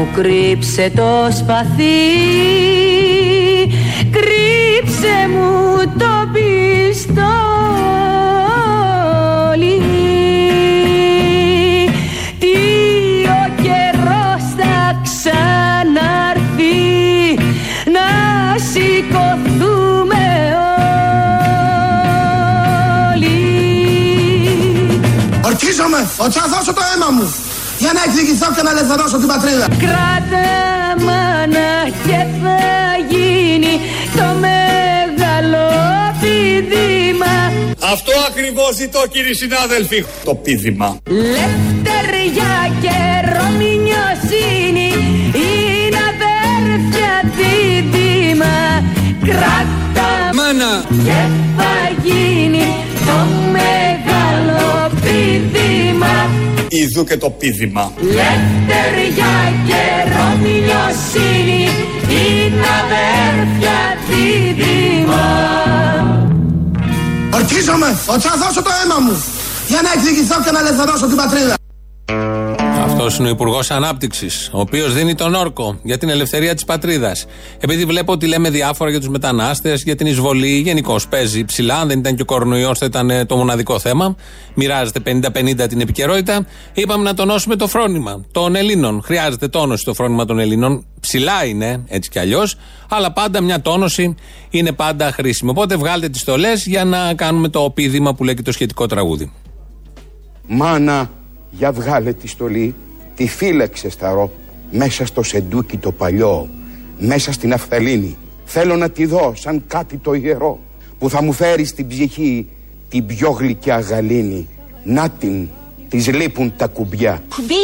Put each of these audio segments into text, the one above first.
μου κρύψε το σπαθί Κρύψε μου το πιστόλι. Τι ο καιρός θα ξαναρθεί Να σηκωθούμε όλοι. Ορκίζομαι ότι θα δώσω το αίμα μου για να εκδικηθώ και να ελευθερώσω την πατρίδα. Κράτα μάνα και θα γίνει το μεγάλο πηδήμα Αυτό ακριβώς ζητώ κύριοι συνάδελφοι. Το πίδημα. Λευτεριά και ρομινιοσύνη είναι αδέρφια δίδυμα Κράτα Μάνα. και θα γίνει το μεγάλο πηδήμα Ιδού και το πίδημα. Λευτεριά και ρομιλιοσύνη είναι αδέρφια δίδυμα Ορκίζομαι ότι θα δώσω το αίμα μου για να εκδικηθώ και να ελευθερώσω την πατρίδα. Αυτό είναι ο Υπουργός Ανάπτυξης, ο οποίος δίνει τον όρκο για την ελευθερία της πατρίδας. Επειδή βλέπω ότι λέμε διάφορα για τους μετανάστες, για την εισβολή, γενικώ παίζει ψηλά. Αν δεν ήταν και ο κορονοϊός, θα ήταν ε, το μοναδικό θέμα. Μοιράζεται 50-50 την επικαιρότητα. Είπαμε να τονώσουμε το φρόνημα των Ελλήνων. Χρειάζεται τόνωση το φρόνημα των Ελλήνων. Ψηλά είναι, έτσι κι αλλιώς, αλλά πάντα μια τόνωση είναι πάντα χρήσιμη. Οπότε βγάλτε τις στολές για να κάνουμε το πίδημα που λέει και το σχετικό τραγούδι. Μάνα, για βγάλε τη στολή, τη φύλαξε σταρό, μέσα στο σεντούκι το παλιό, μέσα στην αφθαλήνη. Θέλω να τη δω σαν κάτι το ιερό, που θα μου φέρει στην ψυχή την πιο γλυκιά γαλήνη. Να την, της λείπουν τα κουμπιά. Κουμπί,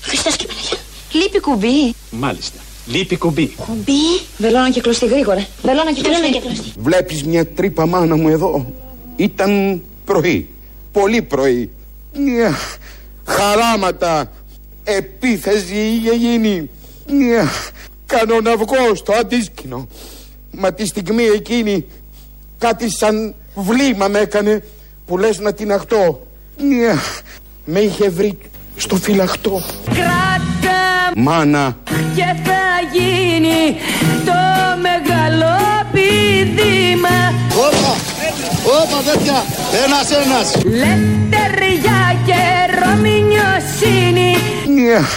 Χριστός και Παναγιά. Λείπει κουμπί. Μάλιστα. Λείπει κουμπί. Κουμπί. Βελόνα και κλωστή γρήγορα. Βελόνα και κλωστή. Βλέπεις μια τρύπα μάνα μου εδώ; Ήταν πρωί, πολύ πρωί. Μια χαράματα, επίθεση είχε γίνει. Μια κάνω να βγω στο αντίσκηνο. Μα τη στιγμή εκείνη κάτι σαν βλήμα με έκανε που λες να την αχτώ. Μια με είχε βρει στο φυλαχτό. Κράτα Μάνα, και θα γίνει το μεγάλο πηδήμα Όπα, όπα παιδιά, ένας. Ένας. Λευτεριά και ρομινιοσύνη. Μια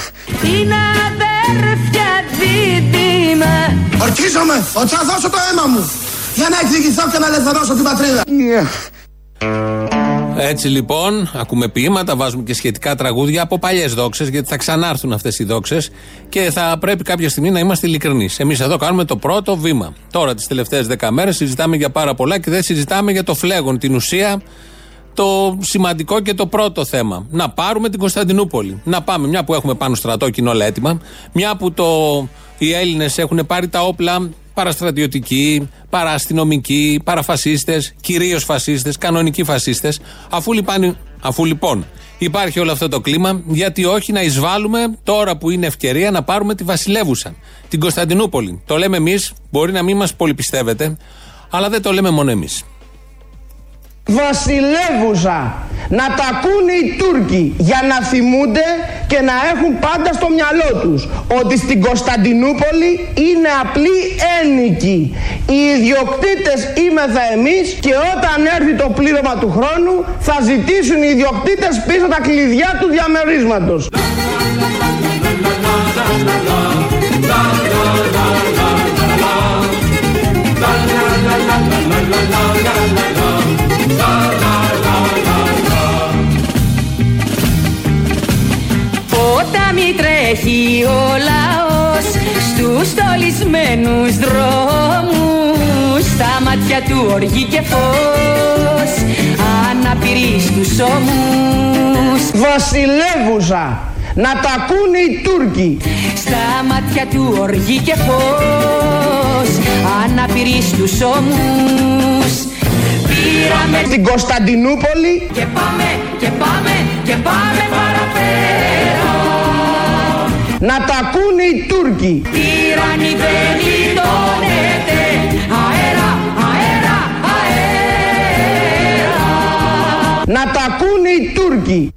είναι αδέρφια δίδυμα. Ορκίζομαι ότι θα δώσω το αίμα μου για να εκδικηθώ και να ελευθερώσω την πατρίδα. Μια Έτσι λοιπόν, ακούμε ποίηματα, βάζουμε και σχετικά τραγούδια από παλιές δόξες, γιατί θα ξανάρθουν αυτές οι δόξες και θα πρέπει κάποια στιγμή να είμαστε ειλικρινεί. Εμείς εδώ κάνουμε το πρώτο βήμα. Τώρα, τις τελευταίες δέκα μέρες, συζητάμε για πάρα πολλά και δεν συζητάμε για το φλέγον, την ουσία, το σημαντικό και το πρώτο θέμα. Να πάρουμε την Κωνσταντινούπολη. Να πάμε, μια που έχουμε πάνω στρατό και είναι όλα έτοιμα, μια που το, οι Έλληνες έχουν πάρει τα όπλα παραστρατιωτικοί, παραστυνομικοί, παραφασίστες, κυρίως φασίστες, κανονικοί φασίστες. Αφού, λοιπόν, αφού λοιπόν υπάρχει όλο αυτό το κλίμα, γιατί όχι να εισβάλλουμε τώρα που είναι ευκαιρία να πάρουμε τη Βασιλεύουσα, την Κωνσταντινούπολη. Το λέμε εμείς, μπορεί να μην μας πολυπιστεύετε, αλλά δεν το λέμε μόνο εμείς. Βασιλεύουσα να τα ακούνε οι Τούρκοι για να θυμούνται και να έχουν πάντα στο μυαλό τους ότι στην Κωνσταντινούπολη είναι απλή ένικοι. Οι ιδιοκτήτες είμεθα εμείς και όταν έρθει το πλήρωμα του χρόνου θα ζητήσουν οι ιδιοκτήτες πίσω τα κλειδιά του διαμερίσματος. Ποτάμι τρέχει ο λαός στους στολισμένους δρόμους. Στα μάτια του οργή και φως αναπηρεί στους ώμους. Βασιλεύουσα να τα ακούνε οι Τούρκοι. Στα μάτια του οργή και φως αναπηρεί στους ώμους. Πήραμε στην Κωνσταντινούπολη. και πάμε και πάμε και πάμε παραπέρα να τα ακούνε οι Τούρκοι Τύραννη δεν γλιτώνεται αέρα, αέρα, αέρα να τα ακούνε οι Τούρκοι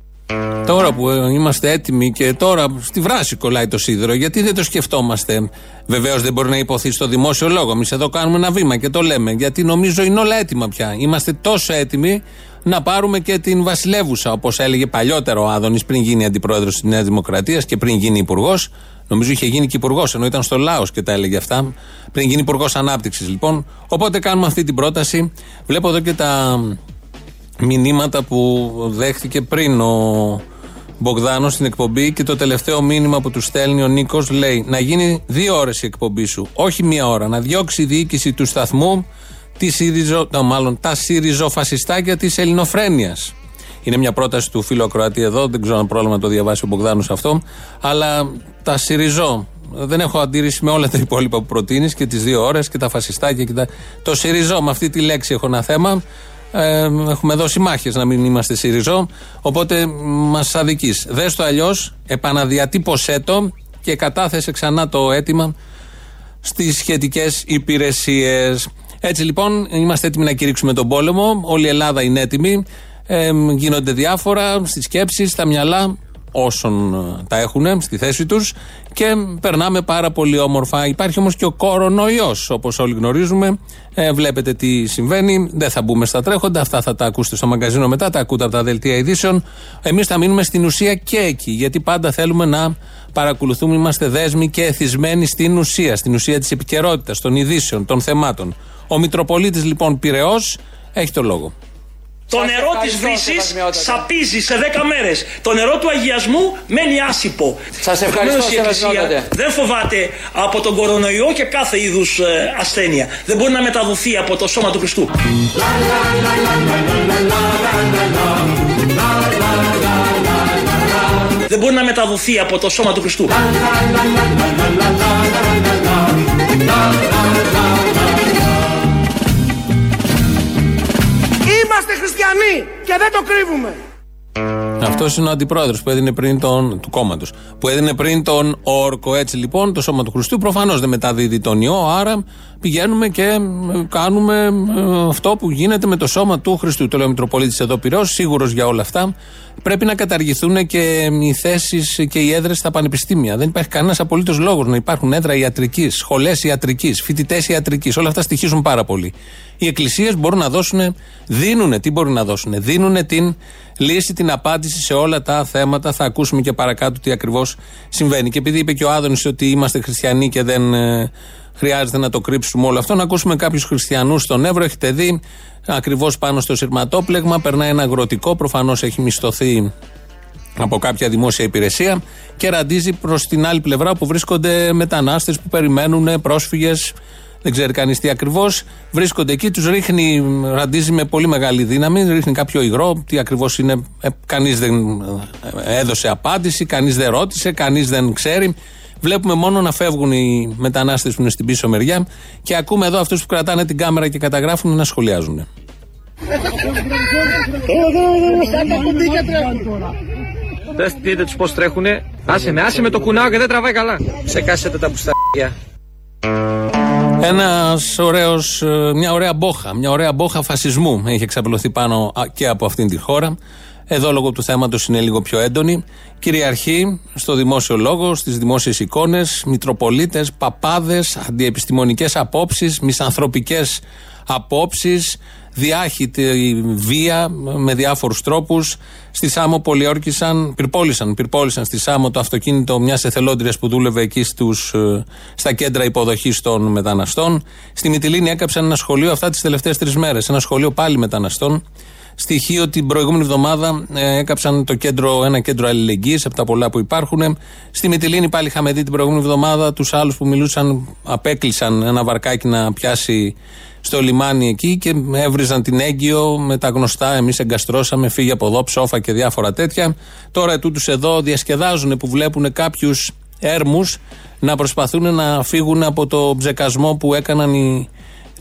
Τώρα που ε, είμαστε έτοιμοι και τώρα στη βράση κολλάει το σίδερο, γιατί δεν το σκεφτόμαστε. Βεβαίως δεν μπορεί να υποθεί στο δημόσιο λόγο. Εμείς εδώ κάνουμε ένα βήμα και το λέμε, γιατί νομίζω είναι όλα έτοιμα πια. Είμαστε τόσο έτοιμοι να πάρουμε και την Βασιλεύουσα, όπως έλεγε παλιότερο ο Άδωνης πριν γίνει αντιπρόεδρος της Νέας Δημοκρατίας και πριν γίνει υπουργός. Νομίζω είχε γίνει και υπουργός, ενώ ήταν στο Λάος και τα έλεγε αυτά. Πριν γίνει υπουργός Ανάπτυξης, λοιπόν. Οπότε κάνουμε αυτή την πρόταση. Βλέπω εδώ και τα μηνύματα που δέχτηκε πριν ο Μπογδάνος στην εκπομπή και το τελευταίο μήνυμα που του στέλνει ο Νίκος λέει να γίνει δύο ώρες η εκπομπή σου, όχι μία ώρα. Να διώξει η διοίκηση του σταθμού τη Συριζο, μάλλον τα συριζοφασιστάκια της Ελληνοφρένειας. Είναι μια πρόταση του φίλου Ακροατή εδώ, δεν ξέρω αν πρόβλημα να το διαβάσει ο Μπογδάνος αυτό. Αλλά τα ΣΥΡΙΖΟ. Δεν έχω αντίρρηση με όλα τα υπόλοιπα που προτείνεις και τις δύο ώρες και τα φασιστάκια και τα. Το ΣΥΡΙΖΟ, με αυτή τη λέξη έχω ένα θέμα. Ε, έχουμε δώσει μάχε να μην είμαστε ΣΥΡΙΖΟ. Οπότε μας αδική. Δες το αλλιώς, επαναδιατύπωσέ το και κατάθεσε ξανά το αίτημα στις σχετικές υπηρεσίες. Έτσι λοιπόν, είμαστε έτοιμοι να κηρύξουμε τον πόλεμο. Όλη η Ελλάδα είναι έτοιμη. Ε, γίνονται διάφορα στις σκέψεις, στα μυαλά όσων ε, τα έχουν στη θέση τους και περνάμε πάρα πολύ όμορφα. Υπάρχει όμως και ο κορονοϊός, όπως όλοι γνωρίζουμε. Ε, βλέπετε τι συμβαίνει. Δεν θα μπούμε στα τρέχοντα. Αυτά θα τα ακούσετε στο μαγκαζίνο μετά. Τα ακούτε από τα δελτία ειδήσεων. Εμείς θα μείνουμε στην ουσία και εκεί. Γιατί πάντα θέλουμε να παρακολουθούμε. Είμαστε δέσμοι και εθισμένοι στην ουσία. Στην ουσία της επικαιρότητας, των ειδήσεων, των θεμάτων. Ο Μητροπολίτης λοιπόν Πυραιός έχει το λόγο. Το νερό της βρύση σαπίζει σε 10 μέρες. Το νερό του αγιασμού μένει άσυπο. Σας ευχαριστώ, η Εκκλησία δεν φοβάται από τον κορονοϊό και κάθε είδους ασθένεια. Δεν μπορεί να μεταδοθεί από το σώμα του Χριστού. Δεν μπορεί να μεταδοθεί από το σώμα του Χριστού. Χριστιανοί και δεν το κρύβουμε. Αυτός είναι ο αντιπρόεδρος που έδινε πριν τον. του κόμματος. Που έδινε πριν τον όρκο. Έτσι λοιπόν το σώμα του Χριστού προφανώς δεν μεταδίδει τον ιό. Άρα πηγαίνουμε και ε, κάνουμε ε, αυτό που γίνεται με το σώμα του Χριστού. Το λέει ο Μητροπολίτης εδώ Πυρό, σίγουρος για όλα αυτά. Πρέπει να καταργηθούν και οι θέσεις και οι έδρες στα πανεπιστήμια. Δεν υπάρχει κανένας απολύτως λόγος να υπάρχουν έδρα ιατρικής, σχολές ιατρικής, φοιτητές ιατρικής. Όλα αυτά στοιχίζουν πάρα πολύ. Οι εκκλησίες μπορούν να δώσουν, δίνουν, τι μπορούν να δώσουν, δίνουν την λύση, την απάντηση σε όλα τα θέματα. Θα ακούσουμε και παρακάτω τι ακριβώς συμβαίνει. Και επειδή είπε και ο Άδωνης ότι είμαστε χριστιανοί και δεν ε, χρειάζεται να το κρύψουμε όλο αυτό, να ακούσουμε κάποιους χριστιανούς στον Εύρο. Έχετε δει ακριβώς πάνω στο σειρματόπλεγμα, περνάει ένα αγροτικό, προφανώς έχει μισθωθεί από κάποια δημόσια υπηρεσία και ραντίζει προς την άλλη πλευρά που βρίσκονται μετανάστες που περιμένουν πρόσφυγες δεν ξέρει κανείς τι ακριβώς. Βρίσκονται εκεί, τους ρίχνει, ραντίζει με πολύ μεγάλη δύναμη, ρίχνει κάποιο υγρό. Τι ακριβώς είναι, ε, κανείς δεν ε, έδωσε απάντηση, κανείς δεν ρώτησε, κανείς δεν ξέρει. Βλέπουμε μόνο να φεύγουν οι μετανάστες που είναι στην πίσω μεριά και ακούμε εδώ αυτούς που κρατάνε την κάμερα και καταγράφουν να σχολιάζουν. Δες δείτε τους πώς τρέχουνε. Άσε με, άσε με το κουνάω και δεν τραβάει καλά. Ξεκάσετε τα πουστάρια. Ένας ωραίος, ε, μια ωραία μπόχα, μια ωραία μπόχα φασισμού έχει εξαπλωθεί πάνω και από αυτήν τη χώρα. Εδώ λόγω του θέματος είναι λίγο πιο έντονη. Κυριαρχεί στο δημόσιο λόγο, στις δημόσιες εικόνες, μητροπολίτες, παπάδες, αντιεπιστημονικές απόψεις, μισανθρωπικές απόψεις, διάχυτη βία με διάφορους τρόπους. Στη Σάμο πολιόρκησαν, πυρπόλησαν, πυρπόλησαν στη Σάμο το αυτοκίνητο μιας εθελόντριας που δούλευε εκεί στους, ε, στα κέντρα υποδοχής των μεταναστών. Στη Μυτιλίνη έκαψαν ένα σχολείο αυτά τις τελευταίες τρεις μέρες. Ένα σχολείο πάλι μεταναστών. Στοιχείο την προηγούμενη εβδομάδα ε, έκαψαν το κέντρο, ένα κέντρο αλληλεγγύης από τα πολλά που υπάρχουν. Στη Μυτιλίνη πάλι είχαμε δει την προηγούμενη εβδομάδα τους άλλους που μιλούσαν, απέκλεισαν ένα βαρκάκι να πιάσει στο λιμάνι εκεί και έβριζαν την έγκυο με τα γνωστά. Εμείς εγκαστρώσαμε, φύγει από εδώ, ψόφα και διάφορα τέτοια. Τώρα ετούτους εδώ διασκεδάζουν που βλέπουν κάποιους έρμους να προσπαθούν να φύγουν από το ψεκασμό που έκαναν οι,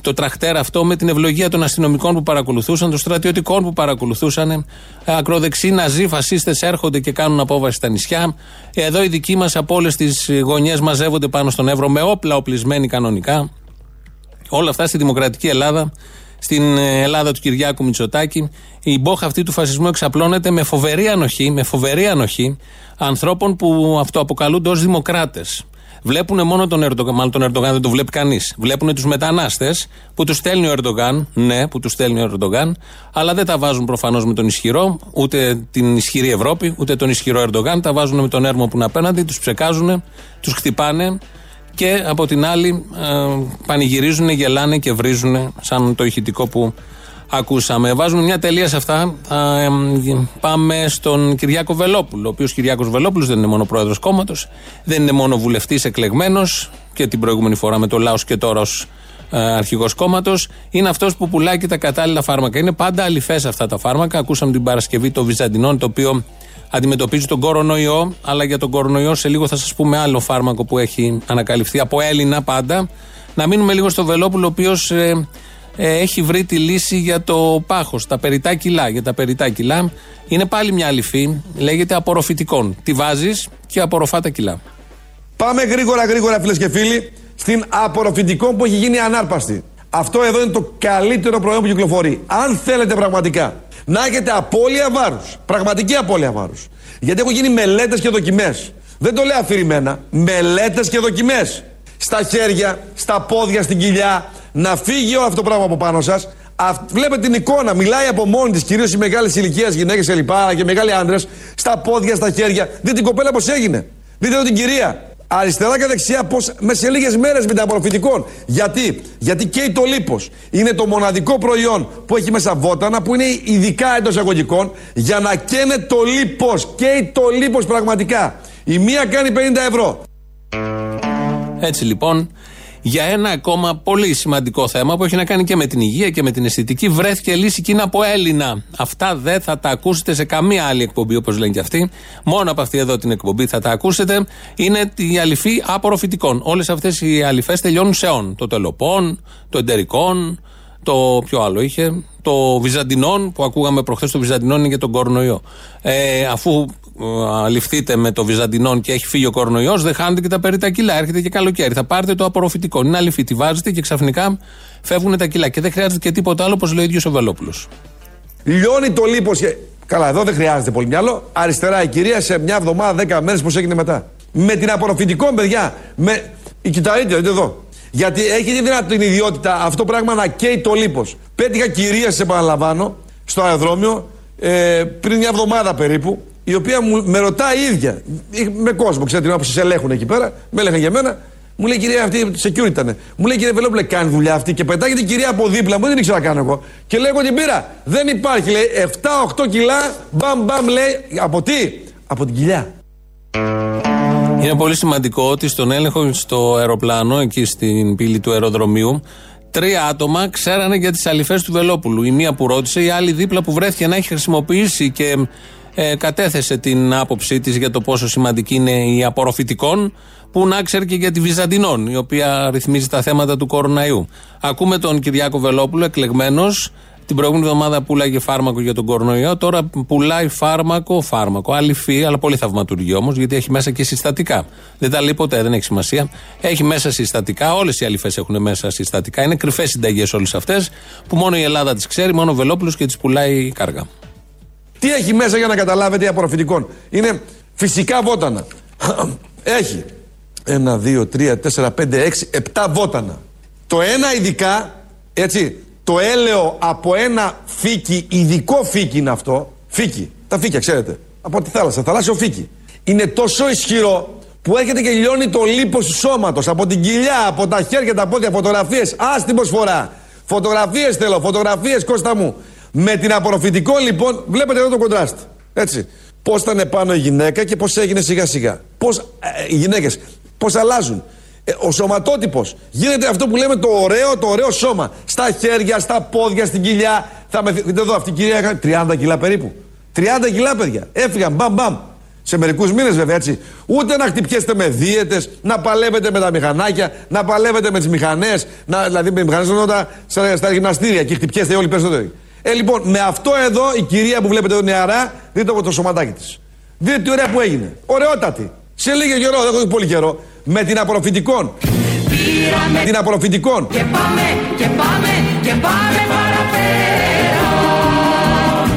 το τραχτέρ αυτό με την ευλογία των αστυνομικών που παρακολουθούσαν, των στρατιωτικών που παρακολουθούσαν. Ακροδεξιοί ναζί, φασίστες έρχονται και κάνουν απόβαση στα νησιά. Εδώ οι δικοί μας από όλες τις γωνιές μαζεύονται πάνω στον Εύρο με όπλα οπλισμένοι κανονικά. Όλα αυτά στη δημοκρατική Ελλάδα στην Ελλάδα του Κυριάκου Μητσοτάκη, η μπόχα αυτή του φασισμού εξαπλώνεται με φοβερή ανοχή, με φοβερή ανοχή ανθρώπων που αυτοαποκαλούνται ως δημοκράτες. Βλέπουν μόνο τον Ερντογάν, μάλλον τον Ερντογάν δεν το βλέπει κανείς. Βλέπουν τους μετανάστες που τους στέλνει ο Ερντογάν, ναι, που τους στέλνει ο Ερντογάν, αλλά δεν τα βάζουν προφανώς με τον ισχυρό, ούτε την ισχυρή Ευρώπη, ούτε τον ισχυρό Ερντογάν. Τα βάζουν με τον έρμο που είναι απέναντι, τους ψεκάζουν, τους χτυπάνε και από την άλλη ε, πανηγυρίζουν, γελάνε και βρίζουν σαν το ηχητικό που ακούσαμε. Βάζουμε μια τελεία σε αυτά. Ε, πάμε στον Κυριάκο Βελόπουλο. Ο οποίος Κυριάκος Βελόπουλος δεν είναι μόνο πρόεδρος κόμματος, δεν είναι μόνο βουλευτής εκλεγμένος και την προηγούμενη φορά με το λαό και τώρα ως ε, αρχηγός κόμματος. Είναι αυτός που πουλάει και τα κατάλληλα φάρμακα. Είναι πάντα αληθές αυτά τα φάρμακα. Ακούσαμε την Παρασκευή το Βυζαντινόν, το οποίο αντιμετωπίζει τον κορονοϊό. Αλλά για τον κορονοϊό σε λίγο θα σας πούμε άλλο φάρμακο που έχει ανακαλυφθεί από Έλληνα πάντα. Να μείνουμε λίγο στο Βελόπουλο, ο οποίος ε, ε, έχει βρει τη λύση για το πάχος, τα περιτά κιλά. Για τα περιτά κιλά είναι πάλι μια αληφή, λέγεται απορροφητικών. Τη βάζεις και απορροφά τα κιλά. Πάμε γρήγορα, γρήγορα, φίλες και φίλοι, στην απορροφητικό που έχει γίνει ανάρπαστη. Αυτό εδώ είναι το καλύτερο προϊόν που κυκλοφορεί. Αν θέλετε πραγματικά να έχετε απώλεια βάρους, πραγματική απώλεια βάρους. Γιατί έχουν γίνει μελέτες και δοκιμές. Δεν το λέω αφηρημένα. Μελέτες και δοκιμές. Στα χέρια, στα πόδια, στην κοιλιά, να φύγει όλο αυτό το πράγμα από πάνω σας. Βλέπετε την εικόνα, μιλάει από μόνη της, κυρίως οι μεγάλες ηλικία γυναίκες και λοιπά, και μεγάλοι άντρες, στα πόδια, στα χέρια. Δείτε την κοπέλα πώς έγινε. Δείτε εδώ την κυρία. Αριστερά και δεξιά, πώ μέσα σε λίγες μέρες με τα απορροφητικών. Γιατί, Γιατί καίει το λίπος. Είναι το μοναδικό προϊόν που έχει μέσα βότανα, που είναι ειδικά εντός εισαγωγικών, για να καίνε το λίπος. Καίει το λίπος πραγματικά. Η μία κάνει 50 ευρώ. Έτσι λοιπόν, για ένα ακόμα πολύ σημαντικό θέμα που έχει να κάνει και με την υγεία και με την αισθητική, βρέθηκε λύση και είναι από Έλληνα. Αυτά δεν θα τα ακούσετε σε καμία άλλη εκπομπή, όπως λένε και αυτοί. Μόνο από αυτή εδώ την εκπομπή θα τα ακούσετε. Είναι η αληφή απορροφητικών. Όλες αυτές οι αληφές τελειώνουν σε όν. Το τελοπών, το εντερικών, το πιο άλλο είχε, το Βυζαντινόν που ακούγαμε προχθές το Βυζαντινόν είναι για τον κορονοϊό. Ε, αφού αληφθείτε με το Βυζαντινόν και έχει φύγει ο κορονοϊός, δεν χάνετε και τα περί τα κιλά. Έρχεται και καλοκαίρι. Θα πάρετε το απορροφητικό. Είναι αληφή. Τη βάζετε και ξαφνικά φεύγουν τα κιλά. Και δεν χρειάζεται και τίποτα άλλο, όπως λέει ο ίδιος ο Βελόπουλος. Λιώνει το λίπος και. Καλά, εδώ δεν χρειάζεται πολύ μυαλό. Αριστερά η κυρία σε μια εβδομάδα, δέκα μέρες πώς έγινε μετά. Με την απορροφητικό, παιδιά. Με... Η κοιταρείτε, δείτε εδώ. Γιατί έχει την ιδιότητα αυτό πράγμα να καίει το λίπος. Πέτυχα κυρία, σε επαναλαμβάνω, στο αεροδρόμιο ε, πριν μια εβδομάδα περίπου η οποία μου, με ρωτάει η ίδια, με κόσμο, ξέρετε, όπω σα ελέγχουν εκεί πέρα, με έλεγαν για μένα, μου λέει κυρία αυτή, security ήταν. Μου λέει κύριε Βελόπουλε, κάνει δουλειά αυτή και πετάγεται η κυρία από δίπλα μου, δεν ήξερα να κάνω εγώ. Και λέω την πήρα. Δεν υπάρχει, λέει, 7-8 κιλά, μπαμ μπαμ λέει, από τι, από την κοιλιά. Είναι πολύ σημαντικό ότι στον έλεγχο στο αεροπλάνο, εκεί στην πύλη του αεροδρομίου, τρία άτομα ξέρανε για τις αληφέ του Βελόπουλου. Η μία που ρώτησε, η άλλη δίπλα που βρέθηκε να έχει χρησιμοποιήσει και ε, κατέθεσε την άποψή της για το πόσο σημαντική είναι η απορροφητικών, που να ξέρει και για τη Βυζαντινών, η οποία ρυθμίζει τα θέματα του κοροναϊού. Ακούμε τον Κυριάκο Βελόπουλο, εκλεγμένος. Την προηγούμενη εβδομάδα πουλάγε φάρμακο για τον κορονοϊό. Τώρα πουλάει φάρμακο, φάρμακο. Αληφή, αλλά πολύ θαυματουργή όμως, γιατί έχει μέσα και συστατικά. Δεν τα λέει ποτέ, δεν έχει σημασία. Έχει μέσα συστατικά. Όλες οι αληφέ έχουν μέσα συστατικά. Είναι κρυφές συνταγές όλες αυτές που μόνο η Ελλάδα τις ξέρει, μόνο ο Βελόπουλος και τις πουλάει κάργα. Τι έχει μέσα για να καταλάβετε απορροφητικών; Είναι φυσικά βότανα. Έχει ένα, δύο, τρία, τέσσερα, πέντε, έξι, επτά βότανα. Το ένα ειδικά, έτσι, το έλαιο από ένα φύκι, ειδικό φύκι είναι αυτό. Φύκι, τα φύκια ξέρετε. Από τη θάλασσα, θαλάσσιο φύκι. Είναι τόσο ισχυρό που έρχεται και λιώνει το λίπος του σώματος από την κοιλιά, από τα χέρια, τα πόδια, φωτογραφίες. Α την προσφορά. Φωτογραφίες θέλω, φωτογραφίες Κώστα μου. Με την απορροφητικό λοιπόν, βλέπετε εδώ το κοντράστ. Έτσι. Πώς ήταν πάνω η γυναίκα και πώς έγινε σιγά σιγά. Πώς ε, οι γυναίκες, πώς αλλάζουν. Ε, ο σωματότυπος. Γίνεται αυτό που λέμε το ωραίο, το ωραίο σώμα. Στα χέρια, στα πόδια, στην κοιλιά. Θα με δείτε εδώ, αυτή η κυρία έκανε 30 κιλά περίπου. 30 κιλά, παιδιά. Έφυγαν, μπαμ, μπαμ. Σε μερικούς μήνες, βέβαια, έτσι. Ούτε να χτυπιέστε με δίαιτες, να παλεύετε με τα μηχανάκια, να παλεύετε με τις μηχανές. Δηλαδή, με μηχανές στα, στα γυμναστήρια και χτυπιέστε όλοι περισσότεροι. Ε, λοιπόν, με αυτό εδώ η κυρία που βλέπετε εδώ νεαρά, δείτε το, το σωματάκι της. Δείτε τι ωραία που έγινε. Ωραιότατη. Σε λίγο καιρό, δεν έχω πολύ καιρό, με την απορροφητικών. Με την απορροφητικών. Και πάμε, και πάμε, και πάμε παρα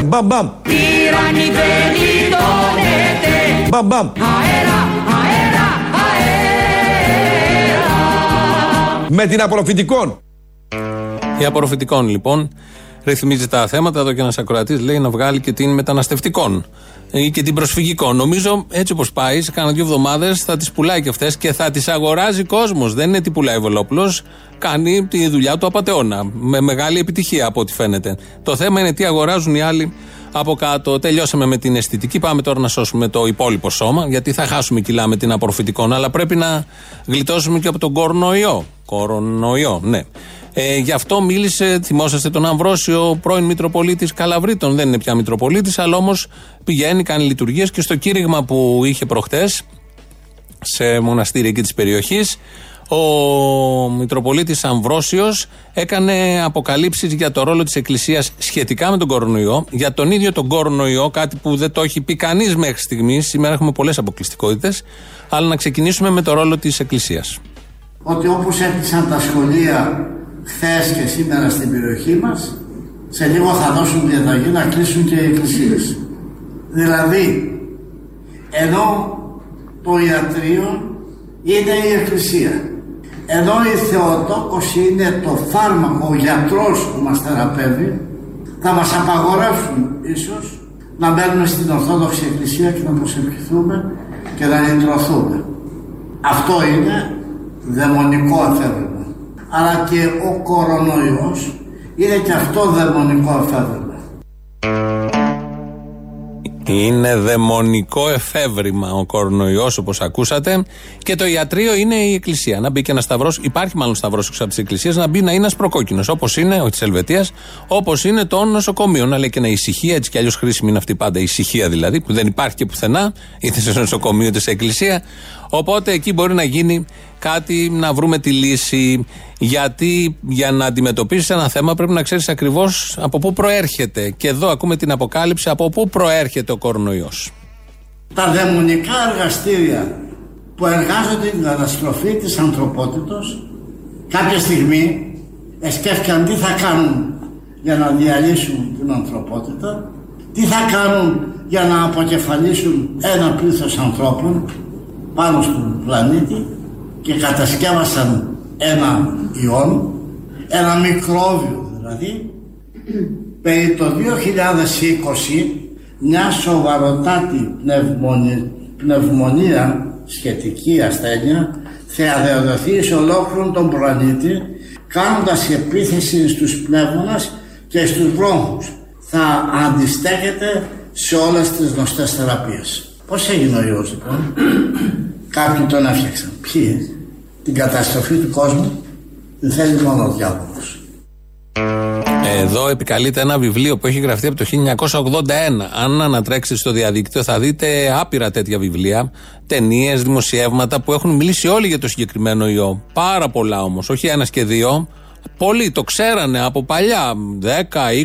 Μπαμ μπαμ. Τυραννή δεν γλιτώνεται. Μπαμ μπαμ. Αέρα, αέρα, αέρα. Με την απορροφητικών. Η απορροφητικών λοιπόν ρυθμίζει τα θέματα. Εδώ και ένας ακροατής λέει να βγάλει και την μεταναστευτικών ή και την προσφυγικών. Νομίζω έτσι όπως πάει, σε κάνα δύο εβδομάδες θα τις πουλάει και αυτές και θα τις αγοράζει κόσμος. Δεν είναι τι πουλάει ο Βελόπουλος. Κάνει τη δουλειά του απαταιώνα. Με μεγάλη επιτυχία από ό,τι φαίνεται. Το θέμα είναι τι αγοράζουν οι άλλοι από κάτω. Τελειώσαμε με την αισθητική. Πάμε τώρα να σώσουμε το υπόλοιπο σώμα. Γιατί θα χάσουμε κιλά με την απορροφητικών. Αλλά πρέπει να γλιτώσουμε και από τον κορονοϊό. Κορονοϊό, ναι. Ε, γι' αυτό μίλησε, θυμόσαστε τον Αμβρόσιο, πρώην Μητροπολίτης Καλαβρίτων. Δεν είναι πια Μητροπολίτης, αλλά όμως πηγαίνει, κάνει λειτουργίες και στο κήρυγμα που είχε προχτές σε μοναστήρια εκεί της περιοχής, ο Μητροπολίτης Αμβρόσιος έκανε αποκαλύψεις για το ρόλο της Εκκλησίας σχετικά με τον κορονοϊό. Για τον ίδιο τον κορονοϊό, κάτι που δεν το έχει πει κανείς μέχρι στιγμής. Σήμερα έχουμε πολλές αποκλειστικότητες. Αλλά να ξεκινήσουμε με το ρόλο της Εκκλησίας. Ότι όπως έκλεισαν τα σχολεία χθες και σήμερα στην περιοχή μας, σε λίγο θα δώσουν διαταγή να κλείσουν και οι εκκλησίες. Δηλαδή, ενώ το ιατρείο είναι η εκκλησία. Ενώ η Θεοτόκος είναι το φάρμακο, ο γιατρός που μας θεραπεύει, θα μας απαγορεύσουν ίσως να μπαίνουμε στην Ορθόδοξη Εκκλησία και να προσευχηθούμε και να λυτρωθούμε. Αυτό είναι δαιμονικό εφεύρημα. Αλλά και ο κορονοϊός είναι και αυτό δαιμονικό εφεύρημα. Είναι δαιμονικό εφεύρημα ο κορονοϊός, όπως ακούσατε. Και το ιατρείο είναι η εκκλησία. Να μπει και ένας σταυρός, υπάρχει μάλλον σταυρός έξω από τις εκκλησίες, να μπει να είναι προκόκκινο. Όπως είναι, όχι της Ελβετίας, όπως είναι των νοσοκομείων. Να λέει και ένα ησυχία, έτσι κι αλλιώς χρήσιμη είναι αυτή πάντα η ησυχία δηλαδή, που δεν υπάρχει και πουθενά, είτε σε νοσοκομείο είτε σε εκκλησία. Οπότε εκεί μπορεί να γίνει κάτι, να βρούμε τη λύση. Γιατί για να αντιμετωπίσεις ένα θέμα πρέπει να ξέρεις ακριβώς από πού προέρχεται. Και εδώ ακούμε την αποκάλυψη από πού προέρχεται ο κορονοϊός. Τα δαιμονικά εργαστήρια που εργάζονται την καταστροφή της ανθρωπότητος κάποια στιγμή σκέφτηκαν τι θα κάνουν για να διαλύσουν την ανθρωπότητα τι θα κάνουν για να αποκεφαλίσουν ένα πλήθος ανθρώπων πάνω στον πλανήτη και κατασκεύασαν ένα ιόν, ένα μικρόβιο δηλαδή, περί το 2020 μια σοβαροτάτη πνευμονία, πνευμονία σχετική ασθένεια θα διαδοθεί σε ολόκληρο τον πλανήτη κάνοντας επίθεση στους πνεύμονες και στους βρόχους. Θα αντιστέκεται σε όλες τις γνωστές θεραπείες. Πώς έγινε ο ιός λοιπόν; Κάποιοι τον έφτιαξαν. Ποιοι; Την καταστροφή του κόσμου δεν θέλει μόνο ο διάβολος. Εδώ επικαλείται ένα βιβλίο που έχει γραφτεί από το 1981. Αν ανατρέξετε στο διαδίκτυο, θα δείτε άπειρα τέτοια βιβλία, ταινίες, δημοσιεύματα που έχουν μιλήσει όλοι για το συγκεκριμένο ιό. Πάρα πολλά όμως, όχι ένας και δύο. Πολλοί το ξέρανε από παλιά, 10,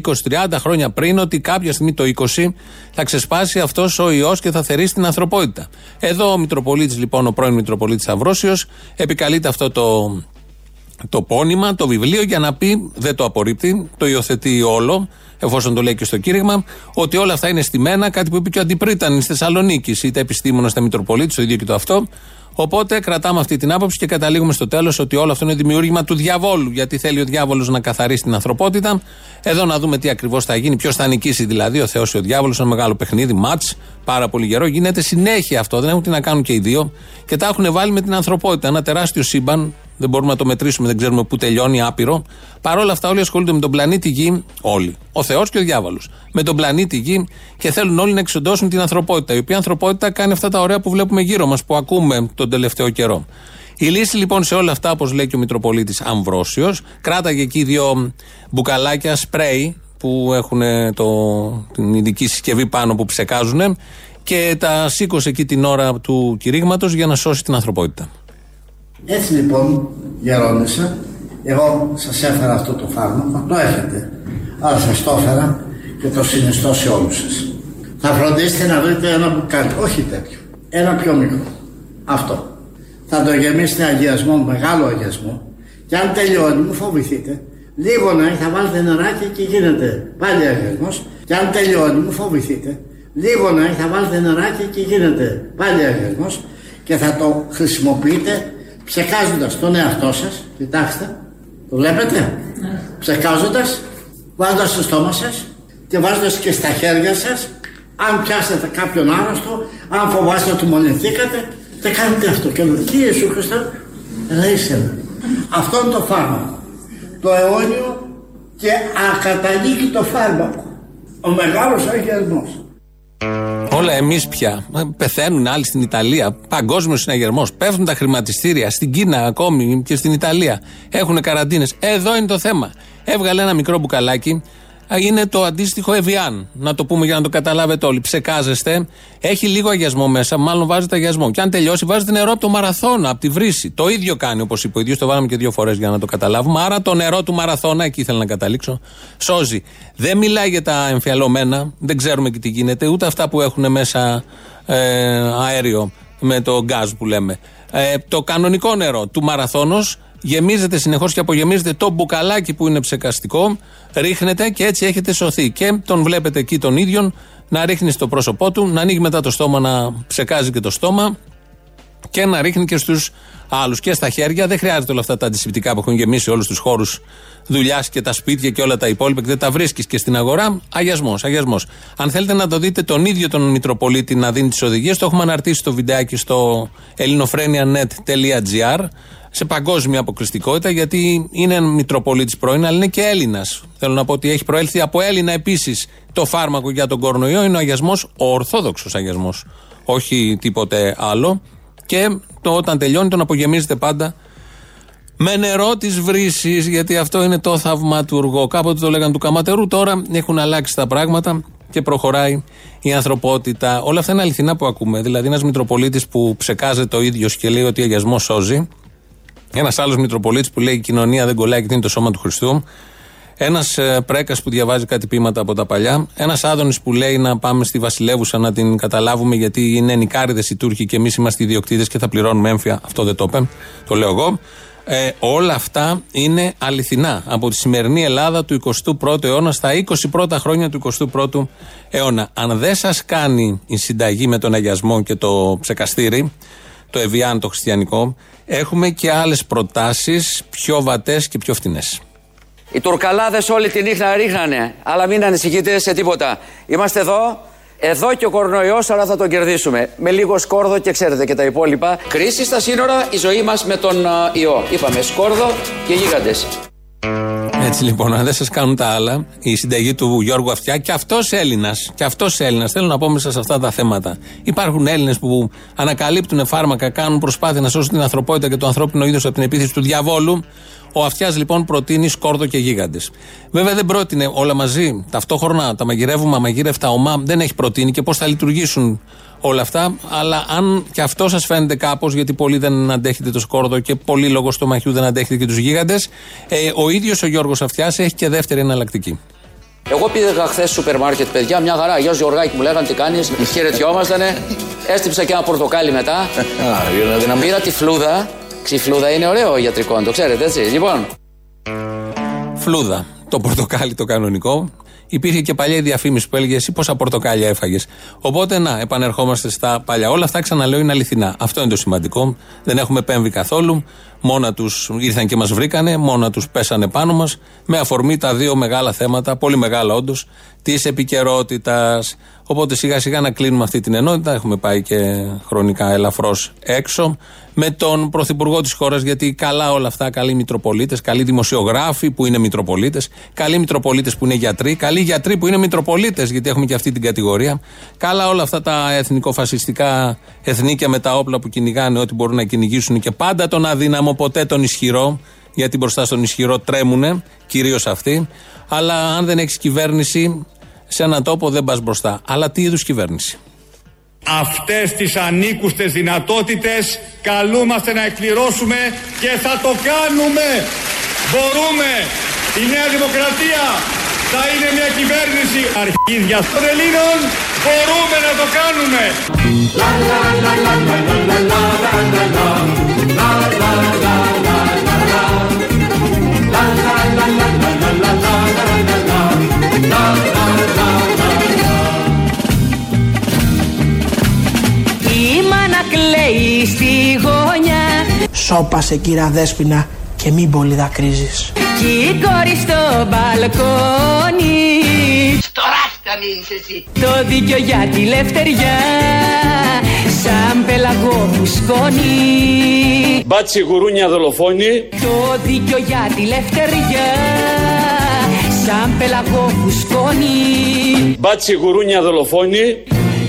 20, 30 χρόνια πριν, ότι κάποια στιγμή το 20 θα ξεσπάσει αυτός ο ιός και θα θερήσει την ανθρωπότητα. Εδώ ο Μητροπολίτης, λοιπόν, ο πρώην Μητροπολίτης Αυρόσιο, επικαλείται αυτό το, το πόνημα, το βιβλίο, για να πει, δεν το απορρίπτει, το υιοθετεί όλο, εφόσον το λέει και στο κήρυγμα, ότι όλα αυτά είναι στημένα, κάτι που είπε και ο Αντιπρίταν τη Θεσσαλονίκης, είτε επιστήμονας είτε Μητροπολίτης, το ίδιο και το αυτό. Οπότε κρατάμε αυτή την άποψη και καταλήγουμε στο τέλος ότι όλο αυτό είναι δημιούργημα του διαβόλου. Γιατί θέλει ο διάβολος να καθαρίσει την ανθρωπότητα. Εδώ να δούμε τι ακριβώς θα γίνει, ποιος θα νικήσει δηλαδή, ο Θεός ή ο διάβολος. Ένα μεγάλο παιχνίδι, ματ, πάρα πολύ γερό. Γίνεται συνέχεια αυτό. Δεν έχουν τι να κάνουν και οι δύο. Και τα έχουν βάλει με την ανθρωπότητα. Ένα τεράστιο σύμπαν. Δεν μπορούμε να το μετρήσουμε, δεν ξέρουμε πού τελειώνει, άπειρο. Παρ' όλα αυτά, όλοι ασχολούνται με τον πλανήτη Γη. Όλοι. Ο Θεός και ο διάβολος. Με τον πλανήτη Γη και θέλουν όλοι να εξοντώσουν την ανθρωπότητα. Η οποία ανθρωπότητα κάνει αυτά τα ωραία που βλέπουμε γύρω μας, που ακούμε τον τελευταίο καιρό. Η λύση λοιπόν σε όλα αυτά, όπως λέει και ο Μητροπολίτης Αμβρόσιος, κράταγε εκεί δύο μπουκαλάκια σπρέι που έχουν το, την ειδική συσκευή πάνω που ψεκάζουν και τα σήκωσε εκεί την ώρα του κηρύγματος για να σώσει την ανθρωπότητα. Έτσι λοιπόν, γερόνισα, εγώ σας έφερα αυτό το φάρμακο, το έχετε, αλλά σας το έφερα και το συνιστώ σε όλους σας. Θα φροντίσετε να βρείτε ένα μπουκάλι, όχι τέτοιο, ένα πιο μικρό, αυτό. Θα το γεμίσετε αγιασμό, μεγάλο αγιασμό και αν τελειώνει, μου φοβηθείτε, Λίγο να θα βάλετε νεράκι και γίνεται πάλι αγιασμός. Και αν τελειώνει, μου φοβηθείτε. Λίγο να θα βάλετε νεράκι και γίνεται πάλι αγιασμός και θα το χρησιμοποιείτε ψεκάζοντας τον εαυτό σας. Κοιτάξτε, το βλέπετε; Ψεκάζοντας, βάζοντας στο στόμα σας και βάζοντας και στα χέρια σας αν πιάσετε κάποιον άρρωστο, αν φοβάστε ότι μολυνθήκατε, και κάνετε αυτό. Και λέω, τι Ιησού Χριστέ, ρίξε Αυτό είναι το φάρμακο. Το αιώνιο και ακαταλήγητο φάρμακο. Ο μεγάλος αγιασμός. Όλα εμείς πια. Πεθαίνουν άλλοι στην Ιταλία. Παγκόσμιος συναγερμός. Πέφτουν τα χρηματιστήρια. Στην Κίνα ακόμη και στην Ιταλία. Έχουν καραντίνες. Εδώ είναι το θέμα. Έβγαλε ένα μικρό μπουκαλάκι είναι το αντίστοιχο Evian. Να το πούμε για να το καταλάβετε όλοι. Ψεκάζεστε, έχει λίγο αγιασμό μέσα, μάλλον βάζετε αγιασμό. Και αν τελειώσει, βάζετε νερό από το μαραθώνα, από τη βρύση. Το ίδιο κάνει, όπως είπε ο ίδιος, το βάλαμε και δύο φορές για να το καταλάβουμε. Άρα το νερό του μαραθώνα, εκεί ήθελα να καταλήξω, σώζει. Δεν μιλάει για τα εμφιαλωμένα, δεν ξέρουμε και τι γίνεται, ούτε αυτά που έχουν μέσα ε, αέριο με το γκάζ που λέμε. Ε, το κανονικό νερό του μαραθώνος γεμίζετε συνεχώς και απογεμίζετε το μπουκαλάκι που είναι ψεκαστικό, ρίχνετε και έτσι έχετε σωθεί. Και τον βλέπετε εκεί τον ίδιο να ρίχνει στο πρόσωπό του, να ανοίγει μετά το στόμα, να ψεκάζει και το στόμα και να ρίχνει και στους άλλους και στα χέρια. Δεν χρειάζεται όλα αυτά τα αντισηπτικά που έχουν γεμίσει όλους τους χώρους δουλειάς και τα σπίτια και όλα τα υπόλοιπα και δεν τα βρίσκεις και στην αγορά. Αγιασμός, αγιασμός. Αν θέλετε να το δείτε τον ίδιο τον Μητροπολίτη να δίνει τις οδηγίες, το έχουμε αναρτήσει το βιντεάκι στο ελληνοφρένια.net.gr σε παγκόσμια αποκλειστικότητα, γιατί είναι Μητροπολίτης πρώην, αλλά είναι και Έλληνας. Θέλω να πω ότι έχει προέλθει από Έλληνα επίσης το φάρμακο για τον κορονοϊό. Είναι ο αγιασμός, ο ορθόδοξος αγιασμός. Όχι τίποτε άλλο. Και το, όταν τελειώνει, τον απογεμίζετε πάντα με νερό της βρύσης, γιατί αυτό είναι το θαυματουργό. Κάποτε το λέγανε του Καματερού, τώρα έχουν αλλάξει τα πράγματα και προχωράει η ανθρωπότητα. Όλα αυτά είναι αληθινά που ακούμε. Δηλαδή, ένας Μητροπολίτης που ψεκάζεται ο ίδιος και λέει ότι ο αγιασμός σώζει, ένας άλλος Μητροπολίτης που λέει: Η κοινωνία δεν κολλάει και είναι το σώμα του Χριστού. Ένας ε, πρέκας που διαβάζει κάτι πείματα από τα παλιά. Ένας Άδωνης που λέει να πάμε στη Βασιλεύουσα να την καταλάβουμε γιατί είναι νικάριδες οι Τούρκοι και εμείς είμαστε ιδιοκτήτες και θα πληρώνουμε έμφυα. Αυτό δεν το είπε. Το λέω εγώ. Ε, όλα αυτά είναι αληθινά από τη σημερινή Ελλάδα του 21ου αιώνα στα 20 πρώτα χρόνια του 21ου αιώνα. Αν δεν σας κάνει η συνταγή με τον αγιασμό και το ψεκαστήρι, το Εvian το χριστιανικό, έχουμε και άλλες προτάσεις πιο βατές και πιο φτηνές. Οι Τουρκαλάδες όλη τη νύχτα ρίχνανε, αλλά μην ανησυχείτε σε τίποτα. Είμαστε εδώ, εδώ και ο κορονοϊός, αλλά θα τον κερδίσουμε. Με λίγο σκόρδο και ξέρετε και τα υπόλοιπα. Κρίση στα σύνορα, η ζωή μας με τον ιό. Είπαμε σκόρδο και γίγαντες. Έτσι λοιπόν, αν δεν σας κάνουν τα άλλα, η συνταγή του Γιώργου Αυτιά και αυτός Έλληνας. Και αυτός Έλληνας. Θέλω να πω μέσα σε αυτά τα θέματα. Υπάρχουν Έλληνες που ανακαλύπτουν φάρμακα, κάνουν προσπάθεια να σώσουν την ανθρωπότητα και το ανθρώπινο είδος από την επίθεση του διαβόλου. Ο Αυτιάς λοιπόν προτείνει σκόρδο και γίγαντες. Βέβαια δεν πρότεινε όλα μαζί, ταυτόχρονα τα μαγειρεύουμε, αμαγείρευτα ομά, δεν έχει προτείνει και πώς θα λειτουργήσουν όλα αυτά. Αλλά αν και αυτό σας φαίνεται κάπως, γιατί πολλοί δεν αντέχετε το σκόρδο και πολλοί λόγω στο μαχιού δεν αντέχετε και τους γίγαντες, ε, ο ίδιος ο Γιώργος Αυτιάς έχει και δεύτερη εναλλακτική. Εγώ πήγα χθες στο σούπερ μάρκετ, παιδιά, μια χαρά. Γεια Γιωργάκη μου λέγανε τι κάνεις. Χαιρετιόμαστανε. Έστυψα και ένα πορτοκάλι μετά. Πήρα τη φλούδα. Ξυφλούδα είναι ωραίο ιατρικό, το ξέρετε έτσι. Λοιπόν. Φλούδα. Το πορτοκάλι το κανονικό. Υπήρχε και παλιά διαφήμιση που έλεγε εσύ πόσα πορτοκάλια έφαγες. Οπότε να, επανερχόμαστε στα παλιά. Όλα αυτά ξαναλέω είναι αληθινά. Αυτό είναι το σημαντικό. Δεν έχουμε επέμβει καθόλου. Μόνα τους ήρθαν και μας βρήκανε, μόνα τους πέσανε πάνω μας, με αφορμή τα δύο μεγάλα θέματα, πολύ μεγάλα όντως, της επικαιρότητας. Οπότε σιγά σιγά να κλείνουμε αυτή την ενότητα. Έχουμε πάει και χρονικά ελαφρώς έξω. Με τον πρωθυπουργό της χώρας, γιατί καλά όλα αυτά, καλοί Μητροπολίτες, καλοί δημοσιογράφοι που είναι Μητροπολίτες, καλοί Μητροπολίτες που είναι γιατροί, καλοί γιατροί που είναι Μητροπολίτες, γιατί έχουμε και αυτή την κατηγορία. Καλά όλα αυτά τα εθνικοφασιστικά εθνίκια με τα όπλα που κυνηγάνε ό,τι μπορούν να κυνηγήσουν και πάντα τον αδύναμο, ποτέ τον ισχυρό, γιατί μπροστά στον ισχυρό τρέμουνε, κυρίως αυτοί. Αλλά αν δεν έχεις κυβέρνηση, σε έναν τόπο δεν πας μπροστά. Αλλά τι είδους κυβέρνηση; Αυτές τις ανήκουστες δυνατότητες καλούμαστε να εκπληρώσουμε και θα το κάνουμε. Μπορούμε. Η Νέα Δημοκρατία θα είναι μια κυβέρνηση αρχίδια των Ελλήνων. Μπορούμε να το κάνουμε. Η μάνα κλαίει στη γωνιά Σώπασε κύρα Δέσποινα και μην πολύ δακρύζεις. Κι η κόρη στο μπαλκόνι Στο ράφτανι είσαι εσύ. Το δίκιο για τη λευτεριά Σαν πελαγό φουσκώνει Μπάτσι γουρούνια δολοφόνη. Το δίκιο για τη λευτεριά Σαν πελαγό φουσκώνει Μπάτσι γουρούνια δολοφόνη.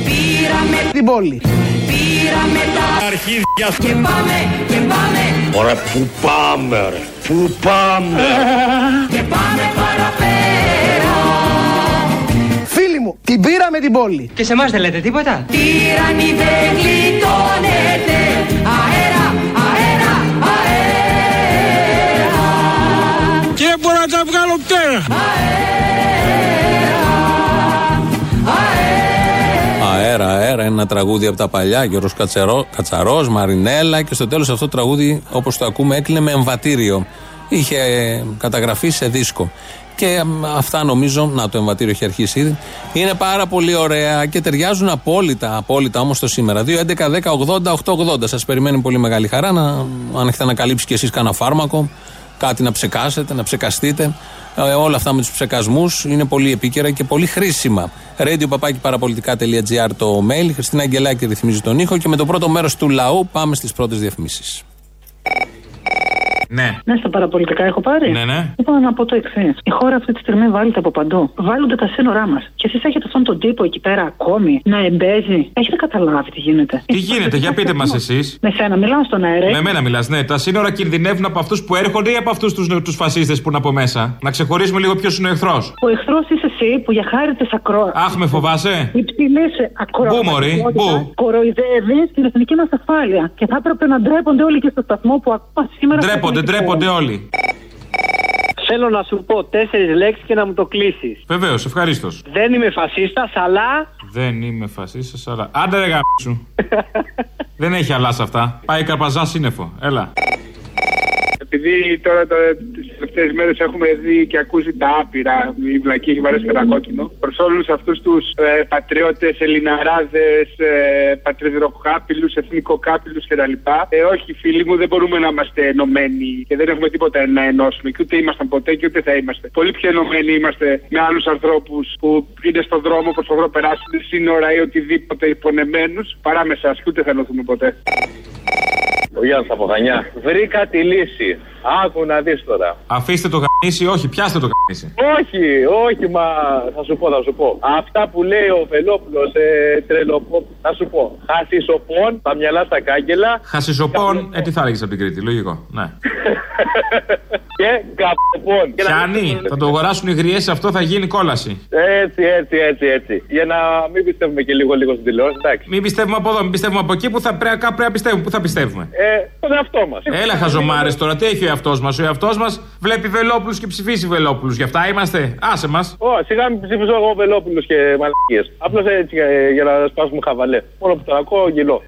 Πήραμε Την πόλη. Πήραμε τα Αρχίδια Και πάμε, και πάμε Ωραία, πού πάμε, ρε. Πού πάμε. Και πάμε παραπέρα Φίλοι μου, την πήραμε την πόλη. Και σε εμάς δεν λέτε τίποτα; Τύραννη δεν γλιτώνεται Αέρα, αέρα, αέρα Και δεν μπορώ να τα βγάλω πτέρα. Αέρα, ένα τραγούδι από τα παλιά, Γιώργος Κατσαρό, Κατσαρός, Μαρινέλα και στο τέλος αυτό το τραγούδι όπως το ακούμε έκλεινε με εμβατήριο. Είχε ε, καταγραφεί σε δίσκο. Και ε, αυτά νομίζω, να το εμβατήριο έχει αρχίσει ήδη, είναι πάρα πολύ ωραία και ταιριάζουν απόλυτα, απόλυτα όμως το σήμερα. 2, 11, 10, 80, 8, 80. Σας περιμένει πολύ μεγάλη χαρά να, αν έχετε ανακαλύψει κι εσείς κανένα φάρμακο, κάτι να ψεκάσετε, να ψεκαστείτε. Ε, όλα αυτά με τους ψεκασμούς είναι πολύ επίκαιρα και πολύ χρήσιμα. Radio παραπολιτικά.gr το mail. Χριστίνα Αγγελάκη ρυθμίζει τον ήχο και με το πρώτο μέρος του λαού πάμε στις πρώτες διαφημίσεις. Ναι. Ναι, στα παραπολιτικά έχω πάρει. Ναι, ναι. Είπα να πω το εξής. Η χώρα αυτή τη στιγμή βάλετε από παντού. Βάλλονται τα σύνορά μας. Και εσείς έχετε αυτόν τον τύπο εκεί πέρα ακόμη να εμπέζει. Έχετε καταλάβει τι γίνεται. Τι γίνεται, για πείτε μας εσείς. Με σένα, μιλάω στον αέρα. Με μένα μιλάς, ναι. Τα σύνορα κινδυνεύουν από αυτούς που έρχονται ή από αυτούς τους τους φασίστες που είναι από μέσα. Να ξεχωρίσουμε λίγο ποιος είναι ο εχθρός. Ο εχθρός είσαι εσύ που για χάρη της ακρόασης. Αχ, με φοβάσαι. Υψηλή ακρόαση. Πού, μωρή, πού; Κοροϊδεύεις την εθνική μας ασφάλεια. Και θα έπρεπε να ντρέπονται όλοι και στο σταθμό που ακόμα σήμερα. Ντρέπονται, ντρέπονται όλοι. Θέλω να σου πω τέσσερις λέξεις και να μου το κλείσεις. Βεβαίως, ευχαρίστως. Δεν είμαι φασίστας, αλλά. Δεν είμαι φασίστας, αλλά. Άντε ρε σου. Δεν έχει αλλάς σε αυτά. Πάει καρπαζά σύννεφο. Έλα. Επειδή τώρα τις τελευταίες μέρες έχουμε δει και ακούσει τα άπειρα, η βλακή έχει βαρέσει κατακόκκινο, προς όλους αυτούς τους ε, πατριώτες, ελληναράδες, ε, πατριδροκάπηλους, εθνικοκάπηλους κτλ. Ε, όχι, φίλοι μου, δεν μπορούμε να είμαστε ενωμένοι και δεν έχουμε τίποτα να ενώσουμε και ούτε ήμασταν ποτέ και ούτε θα είμαστε. Πολύ πιο ενωμένοι είμαστε με άλλους ανθρώπους που είναι στον δρόμο, προσπαθούν να περάσουν σύνορα ή οτιδήποτε υπονεμένους παρά με εσάς και ούτε θα ενωθούμε ποτέ. Ο Γιάννης από Χανιά. Βρήκα τη λύση. Άκου να δεις τώρα. Αφήστε το γαμίσι, όχι, πιάστε το γαμίσι. Όχι, όχι, μα θα σου πω, θα σου πω. Αυτά που λέει ο Βελόπουλος, ε, τρελοπό, θα σου πω. Χασισοπών, τα μυαλά στα κάγκελα. Χασισοπών, ε, τι θα έλεγες από την Κρήτη, λογικό. Ναι. και καποπών. Πιάνει, θα το αγοράσουν οι γριές, αυτό θα γίνει κόλαση. Έτσι, έτσι, έτσι, έτσι. Για να μην πιστεύουμε και λίγο, λίγο στην τηλεόραση, εντάξει. Μην πιστεύουμε από εδώ, μην πιστεύουμε από εκεί που θα πρέπει, κάπου πρέπει να πιστεύουμε. Πού θα πιστεύουμε. Ε, τον εαυτό μας. Έλα, χαζομάρες τώρα, τι έχει ο εαυτός μας. Ο εαυτός μας βλέπει Βελόπουλους και ψηφίσει Βελόπουλους. Γι' αυτά είμαστε. Άσε μας. Ω, σιγά μην ψηφίσω εγώ Βελόπουλους και μαλακίες. Απλώς έτσι ε, για να σπάσουμε χαβαλέ. Μόνο που το ακούω γελώ.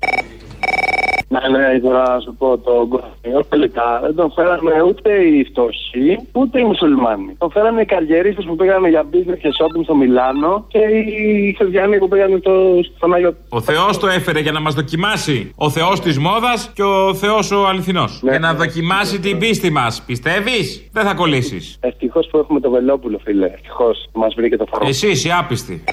Ναι, ναι, ήθελα να σου πω το κορονοϊό τελικά δεν τον φέρανε ούτε οι φτωχοί ούτε οι μουσουλμάνοι. Τον φέρανε οι καριερίστε που πήγανε για business και shopping στο Μιλάνο και οι χριστιανοί που πήγανε το, στον Άγιο. Ο Θεός το έφερε για να μας δοκιμάσει. Ο Θεός της μόδας και ο Θεός ο αληθινός. Ναι, για να ναι. δοκιμάσει την πίστη μας. Πιστεύεις, δεν θα κολλήσεις. Ευτυχώς που έχουμε το Βελόπουλο, φίλε. Ευτυχώς που μας βρήκε το φαρμακό. Εσύ είσαι άπιστη.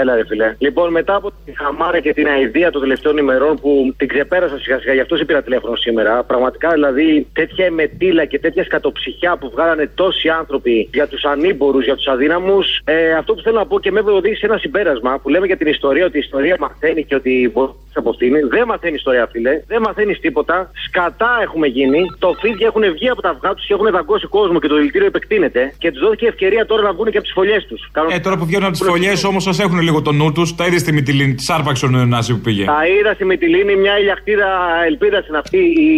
Έλα, ρε φιλέ. Λοιπόν, μετά από τη χαμάρα και την αηδία των τελευταίων ημερών που την ξεπέρασα σιγά σιγά, γι' αυτό σε πήρα τηλέφωνο σήμερα. Πραγματικά δηλαδή τέτοια εμετήλα και τέτοια σκατοψυχιά που βγάλανε τόσοι άνθρωποι για τους ανήμπορους, για τους αδύναμους. Ε, αυτό που θέλω να πω και με οδηγεί σε ένα συμπέρασμα που λέμε για την ιστορία, ότι η ιστορία μαθαίνει και ότι μπορεί να αποστείλει. Δεν μαθαίνει ιστορία, φίλε. Δεν μαθαίνεις τίποτα. Σκατά έχουμε γίνει. Το φίδια έχουν βγει από τα αυγά τους και έχουν δαγκώσει κόσμο και το δηλητήριο επεκτείνεται. Και τους δόθηκε ευκαιρία τώρα να βγουν και από τις φωλιές τους. Ε, τώρα που βγαίνουν από τις φωλιές όμως σας έχουν λίγο το νου τους. Τα είδες στη Μυτιλίνη, της άρπαξε ο νεονάζι που πήγε. Τα είδα στη Μυτιλίνη, μια ηλιακτήρα ελπίδας είναι αυτή. Οι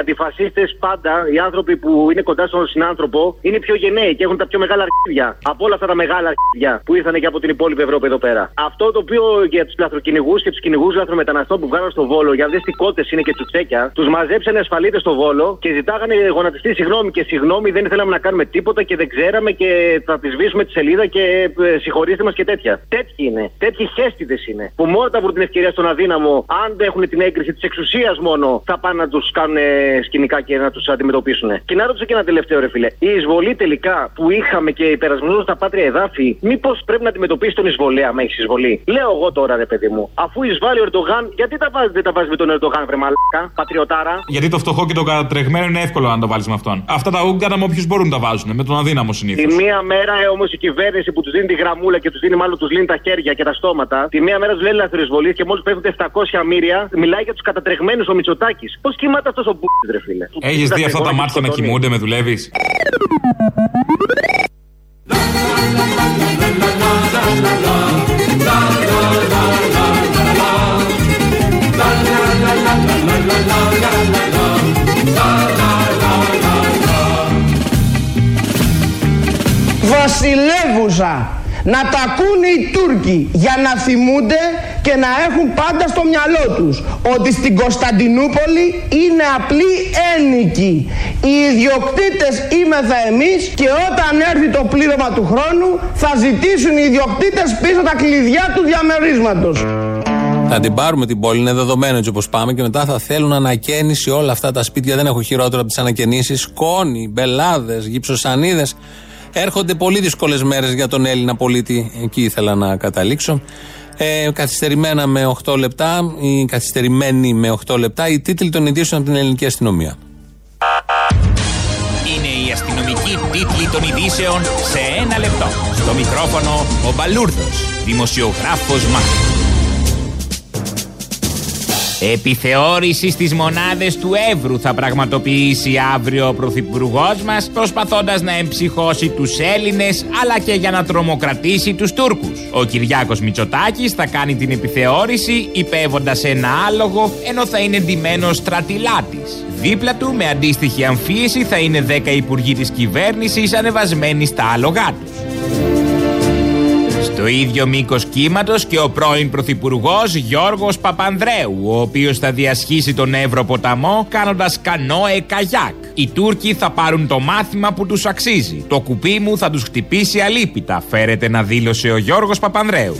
αντιφασίστες πάντα, οι άνθρωποι που είναι κοντά στον συνάνθρωπο, είναι πιο γενναίοι και έχουν τα πιο μεγάλα αρχίδια. Από όλα αυτά τα μεγάλα αρχίδια που ήρθαν και από την υπόλοιπη Ευρώπη εδώ πέρα. Αυτό το οποίο για τους λαθροκυνηγούς και τους κυνηγούς λαθρομεταναστών που βγάλαν στο βόλο, για να δει τι κότε είναι και τσουτσέκια, τους μαζέψανε ασφαλίτες στο βόλο και ζητάγανε γονατιστή συγγνώμη και συγγνώμη, δεν ήθελαμε να κάνουμε τίποτα και δεν ξέραμε και θα της σβήσουμε τη σελίδα και ε, συγχωρήστε μας και τέτοια. Τέτοια Τέτοιοι είναι. Τέτοιοι χέστηδε είναι. Που μόνο τα βρουν την ευκαιρία στον αδύναμο, αν δεν έχουν την έγκριση της εξουσίας μόνο, θα πάνε να τους κάνουν ε, σκηνικά και να τους αντιμετωπίσουν. Και να ρωτήσω και ένα τελευταίο, ρε φίλε. Η εισβολή τελικά που είχαμε και υπερασμισμό στα πάτρια εδάφη, μήπως πρέπει να αντιμετωπίσει τον εισβολέα, άμα έχεις εισβολή; Λέω εγώ τώρα, ρε παιδί μου, αφού εισβάλλει ο Ερντογάν, γιατί τα βάζει, δεν τα βάζεις με τον Ερντογάν, βρε μαλάκα, πατριωτάρα; Γιατί το φτωχό και το κατατρεγμένο είναι εύκολο να το βάλεις με αυτόν. Αυτά τα ούγκανα με όποιους μπορούν να τα βάζουν. Με τον αδύναμο συνήθως. Τη μία μέρα ε, όμως η κυβέρνηση που τους δίνει τη γραμμούλα και τους δίνει μάλλον τους λύνει τα χέρια και τα στόματα, τη μία μέρα τους λέει ελευθερισβολή και μόλις πέφτουν 700 μύρια, μιλάει για τους κατατρεγμένους ο Μητσοτάκης. Πώς κοιμάται αυτός ο μπουκ, ρε φίλε; Έχεις δει αυτά τα μάτια να κοιμούνται, με δουλεύεις; Βασιλεύουσα να τα ακούνε οι Τούρκοι για να θυμούνται και να έχουν πάντα στο μυαλό τους ότι στην Κωνσταντινούπολη είναι απλοί ένικοι. Οι ιδιοκτήτες είμεθα εμείς και όταν έρθει το πλήρωμα του χρόνου θα ζητήσουν οι ιδιοκτήτες πίσω τα κλειδιά του διαμερίσματος. Θα την πάρουμε την πόλη, είναι δεδομένο έτσι όπως πάμε και μετά θα θέλουν ανακαίνιση όλα αυτά τα σπίτια. Δεν έχω χειρότερο από τις ανακαινήσεις. Σκόνη, μπελάδες, γυψοσανίδες. Έρχονται πολύ δύσκολες μέρες για τον Έλληνα πολίτη. Εκεί ήθελα να καταλήξω. Ε, καθυστερημένα με 8 λεπτά, ή καθυστερημένοι με 8 λεπτά, οι τίτλοι των ειδήσεων από την ελληνική αστυνομία. Είναι η αστυνομική τίτλη των ειδήσεων σε ένα λεπτό. Στο μικρόφωνο ο Μπαλούρδος, δημοσιογράφος Μάρκος. Επιθεώρησης στις μονάδες του Εύρου θα πραγματοποιήσει αύριο ο Πρωθυπουργός μας προσπαθώντας να εμψυχώσει τους Έλληνες αλλά και για να τρομοκρατήσει τους Τούρκους. Ο Κυριάκος Μητσοτάκης θα κάνει την επιθεώρηση υπέβοντας ένα άλογο ενώ θα είναι ντυμένος στρατιλάτης. Δίπλα του με αντίστοιχη αμφίεση θα είναι 10 υπουργοί της κυβέρνησης ανεβασμένοι στα άλογά τους. Στο ίδιο μήκος κύματος και ο πρώην Πρωθυπουργός Γιώργος Παπανδρέου, ο οποίος θα διασχίσει τον Εύρο ποταμό κάνοντας κανόε καγιάκ. Οι Τούρκοι θα πάρουν το μάθημα που τους αξίζει. Το κουπί μου θα τους χτυπήσει αλίπητα, φέρεται να δήλωσε ο Γιώργος Παπανδρέου.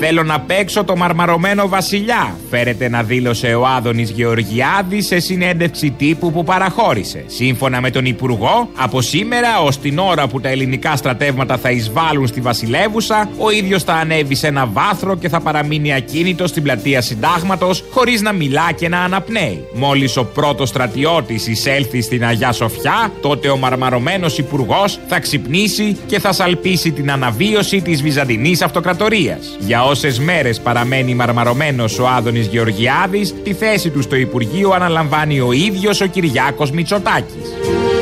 Θέλω να παίξω το μαρμαρωμένο βασιλιά, φέρεται να δήλωσε ο Άδωνης Γεωργιάδης σε συνέντευξη τύπου που παραχώρησε. Σύμφωνα με τον Υπουργό, από σήμερα ως την ώρα που τα ελληνικά στρατεύματα θα εισβάλλουν στη Βασιλεύουσα, ο ίδιος θα ανέβει σε ένα βάθρο και θα παραμείνει ακίνητος στην πλατεία Συντάγματος, χωρίς να μιλά και να αναπνέει. Μόλις ο πρώτος στρατιώτης εισέλθει στην Αγιά Σοφιά, τότε ο μαρμαρωμένος Υπουργός θα ξυπνήσει και θα σαλπίσει την αναβίωση της Βυζαντινής Αυτοκρατορίας. Για όσες μέρες παραμένει μαρμαρωμένος ο Άδωνης Γεωργιάδης, τη θέση του στο Υπουργείο αναλαμβάνει ο ίδιος ο Κυριάκος Μητσοτάκης.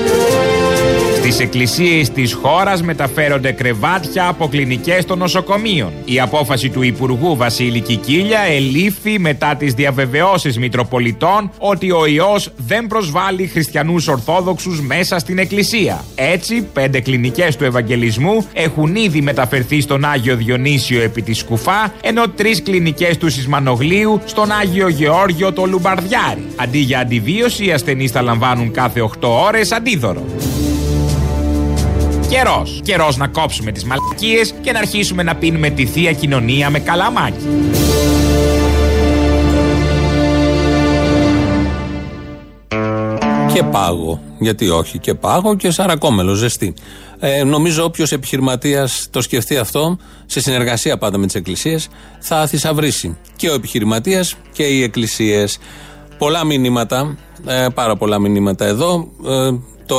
Στις εκκλησίες της χώρας μεταφέρονται κρεβάτια από κλινικές των νοσοκομείων. Η απόφαση του Υπουργού Βασίλη Κικίλια ελήφθη μετά τις διαβεβαιώσεις Μητροπολιτών ότι ο ιός δεν προσβάλλει χριστιανούς Ορθόδοξους μέσα στην εκκλησία. Έτσι, πέντε κλινικές του Ευαγγελισμού έχουν ήδη μεταφερθεί στον Άγιο Διονύσιο επί της Σκουφά, ενώ τρεις κλινικές του Σισμανογλίου στον Άγιο Γεώργιο το Λουμπαρδιάρι. Αντί για αντιβίωση, οι ασθενείς θα λαμβάνουν κάθε 8 ώρες αντίδωρο. Καιρός. Καιρός να κόψουμε τις μαλακίες και να αρχίσουμε να πίνουμε τη θεία κοινωνία με καλαμάκι. Και πάγο. Γιατί όχι, και πάγο και σαρακόμελο, ζεστή. Ε, νομίζω όποιος επιχειρηματίας το σκεφτεί αυτό, σε συνεργασία πάντα με τις εκκλησίες, θα θησαυρίσει. Και ο επιχειρηματίας και οι εκκλησίες. Πολλά μηνύματα, ε, πάρα πολλά μηνύματα εδώ. Ε, το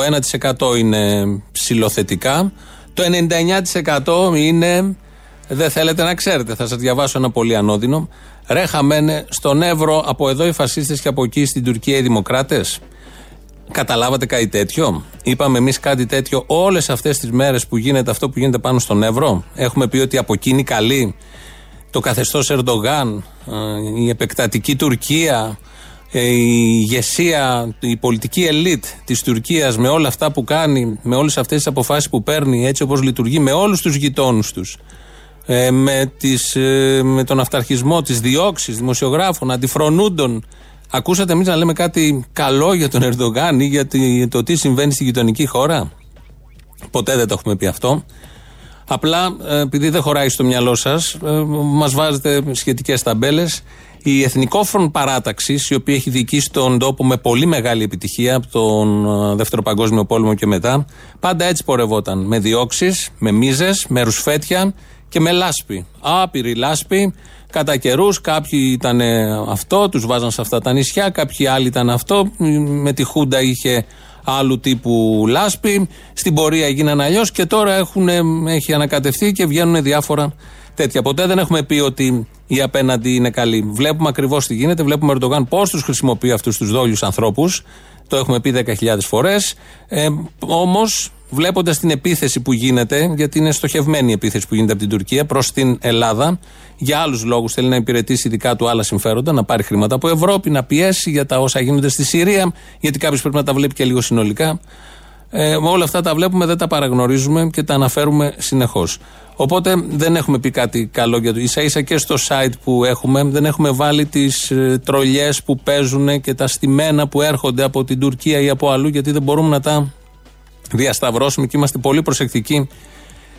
1% είναι ψηλοθετικά. Το 99% είναι δεν θέλετε να ξέρετε. Θα σας διαβάσω ένα πολύ ανώδυνο. Ρε χαμένε, στον Εύρο από εδώ οι φασίστες και από εκεί στην Τουρκία οι δημοκράτες. Καταλάβατε κάτι τέτοιο; Είπαμε εμείς κάτι τέτοιο όλες αυτές τις μέρες που γίνεται αυτό που γίνεται πάνω στον Εύρο; Έχουμε πει ότι από εκείνη καλή το καθεστώς Ερντογάν, ε, η επεκτατική Τουρκία, ε, η ηγεσία, η πολιτική ελίτ της Τουρκίας με όλα αυτά που κάνει, με όλες αυτές τις αποφάσεις που παίρνει, έτσι όπως λειτουργεί με όλους τους γειτόνους τους, ε, με, τις, ε, με τον αυταρχισμό, τις διώξεις δημοσιογράφων, αντιφρονούντων. Ακούσατε εμείς να λέμε κάτι καλό για τον Ερντογάν ή για το τι συμβαίνει στη γειτονική χώρα; Ποτέ δεν το έχουμε πει αυτό. Απλά ε, επειδή δεν χωράει στο μυαλό σας, μας βάζετε σχετικές ταμπέλες. Η Εθνικόφρον Παράταξης, η οποία έχει διοικήσει τον τόπο με πολύ μεγάλη επιτυχία από τον ε, Δεύτερο Παγκόσμιο Πόλεμο και μετά, πάντα έτσι πορευόταν. Με διώξεις, με μίζες, με ρουσφέτια και με λάσπη. Άπειρη λάσπη. Κατά καιρούς κάποιοι ήταν αυτό, τους βάζαν σε αυτά τα νησιά, κάποιοι άλλοι ήταν αυτό. Με τη Χούντα είχε άλλου τύπου λάσπη. Στην πορεία έγιναν αλλιώς και τώρα έχουν, έχει ανακατευθεί και βγαίνουν διάφορα τέτοια. Ποτέ δεν έχουμε πει ότι η απέναντι είναι καλή. Βλέπουμε ακριβώς τι γίνεται. Βλέπουμε ο Ερντογάν πώς τους χρησιμοποιεί αυτούς τους δόλιους ανθρώπους. Το έχουμε πει 10.000 φορές. Ε, Όμως, βλέποντας την επίθεση που γίνεται, γιατί είναι στοχευμένη η επίθεση που γίνεται από την Τουρκία προς την Ελλάδα, για άλλους λόγους θέλει να υπηρετήσει δικά του άλλα συμφέροντα, να πάρει χρήματα από Ευρώπη, να πιέσει για τα όσα γίνονται στη Συρία, γιατί κάποιος πρέπει να τα βλέπει και λίγο συνολικά. Ε, όλα αυτά τα βλέπουμε, δεν τα παραγνωρίζουμε και τα αναφέρουμε συνεχώς. Οπότε δεν έχουμε πει κάτι καλό για το. σα ίσα και στο site που έχουμε, δεν έχουμε βάλει τις ε, τρολιές που παίζουν και τα στημένα που έρχονται από την Τουρκία ή από αλλού, γιατί δεν μπορούμε να τα διασταυρώσουμε και είμαστε πολύ προσεκτικοί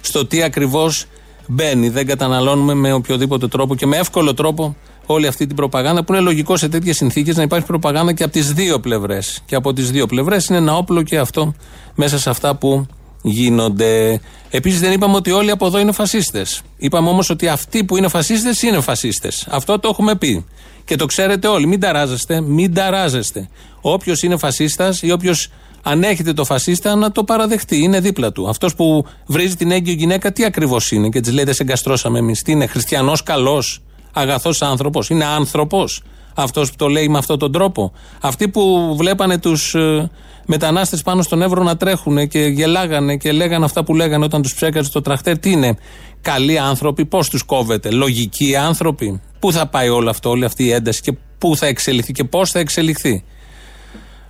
στο τι ακριβώς μπαίνει. Δεν καταναλώνουμε με οποιοδήποτε τρόπο και με εύκολο τρόπο όλη αυτή την προπαγάνδα που είναι λογικό σε τέτοιες συνθήκες να υπάρχει προπαγάνδα και από τις δύο πλευρές. Και από τις δύο πλευρές είναι ένα όπλο και αυτό μέσα σε αυτά που γίνονται. Επίσης δεν είπαμε ότι όλοι από εδώ είναι φασίστες. Είπαμε όμως ότι αυτοί που είναι φασίστες είναι φασίστες. Αυτό το έχουμε πει. Και το ξέρετε όλοι. Μην ταράζεστε, μην ταράζεστε. Όποιος είναι φασίστας ή όποιος ανέχεται το φασίστα να το παραδεχτεί. Είναι δίπλα του. Αυτός που βρίζει την έγκυο γυναίκα, τι ακριβώς είναι; Και της λέει Δεν σε εγκαστρώσαμε εμείς. Τι είναι, χριστιανός καλός, αγαθός άνθρωπος; Είναι άνθρωπος αυτός που το λέει με αυτόν τον τρόπο. Αυτοί που βλέπανε τους ε, μετανάστες πάνω στον Εύρο να τρέχουν και γελάγανε και λέγανε αυτά που λέγανε όταν τους ψέκαζε το τραχτέρ. Τι είναι, καλοί άνθρωποι, πώς τους κόβεται, λογικοί άνθρωποι. Πού θα πάει όλο αυτό, όλη αυτή η ένταση και πού θα εξελιχθεί και πώς θα εξελιχθεί.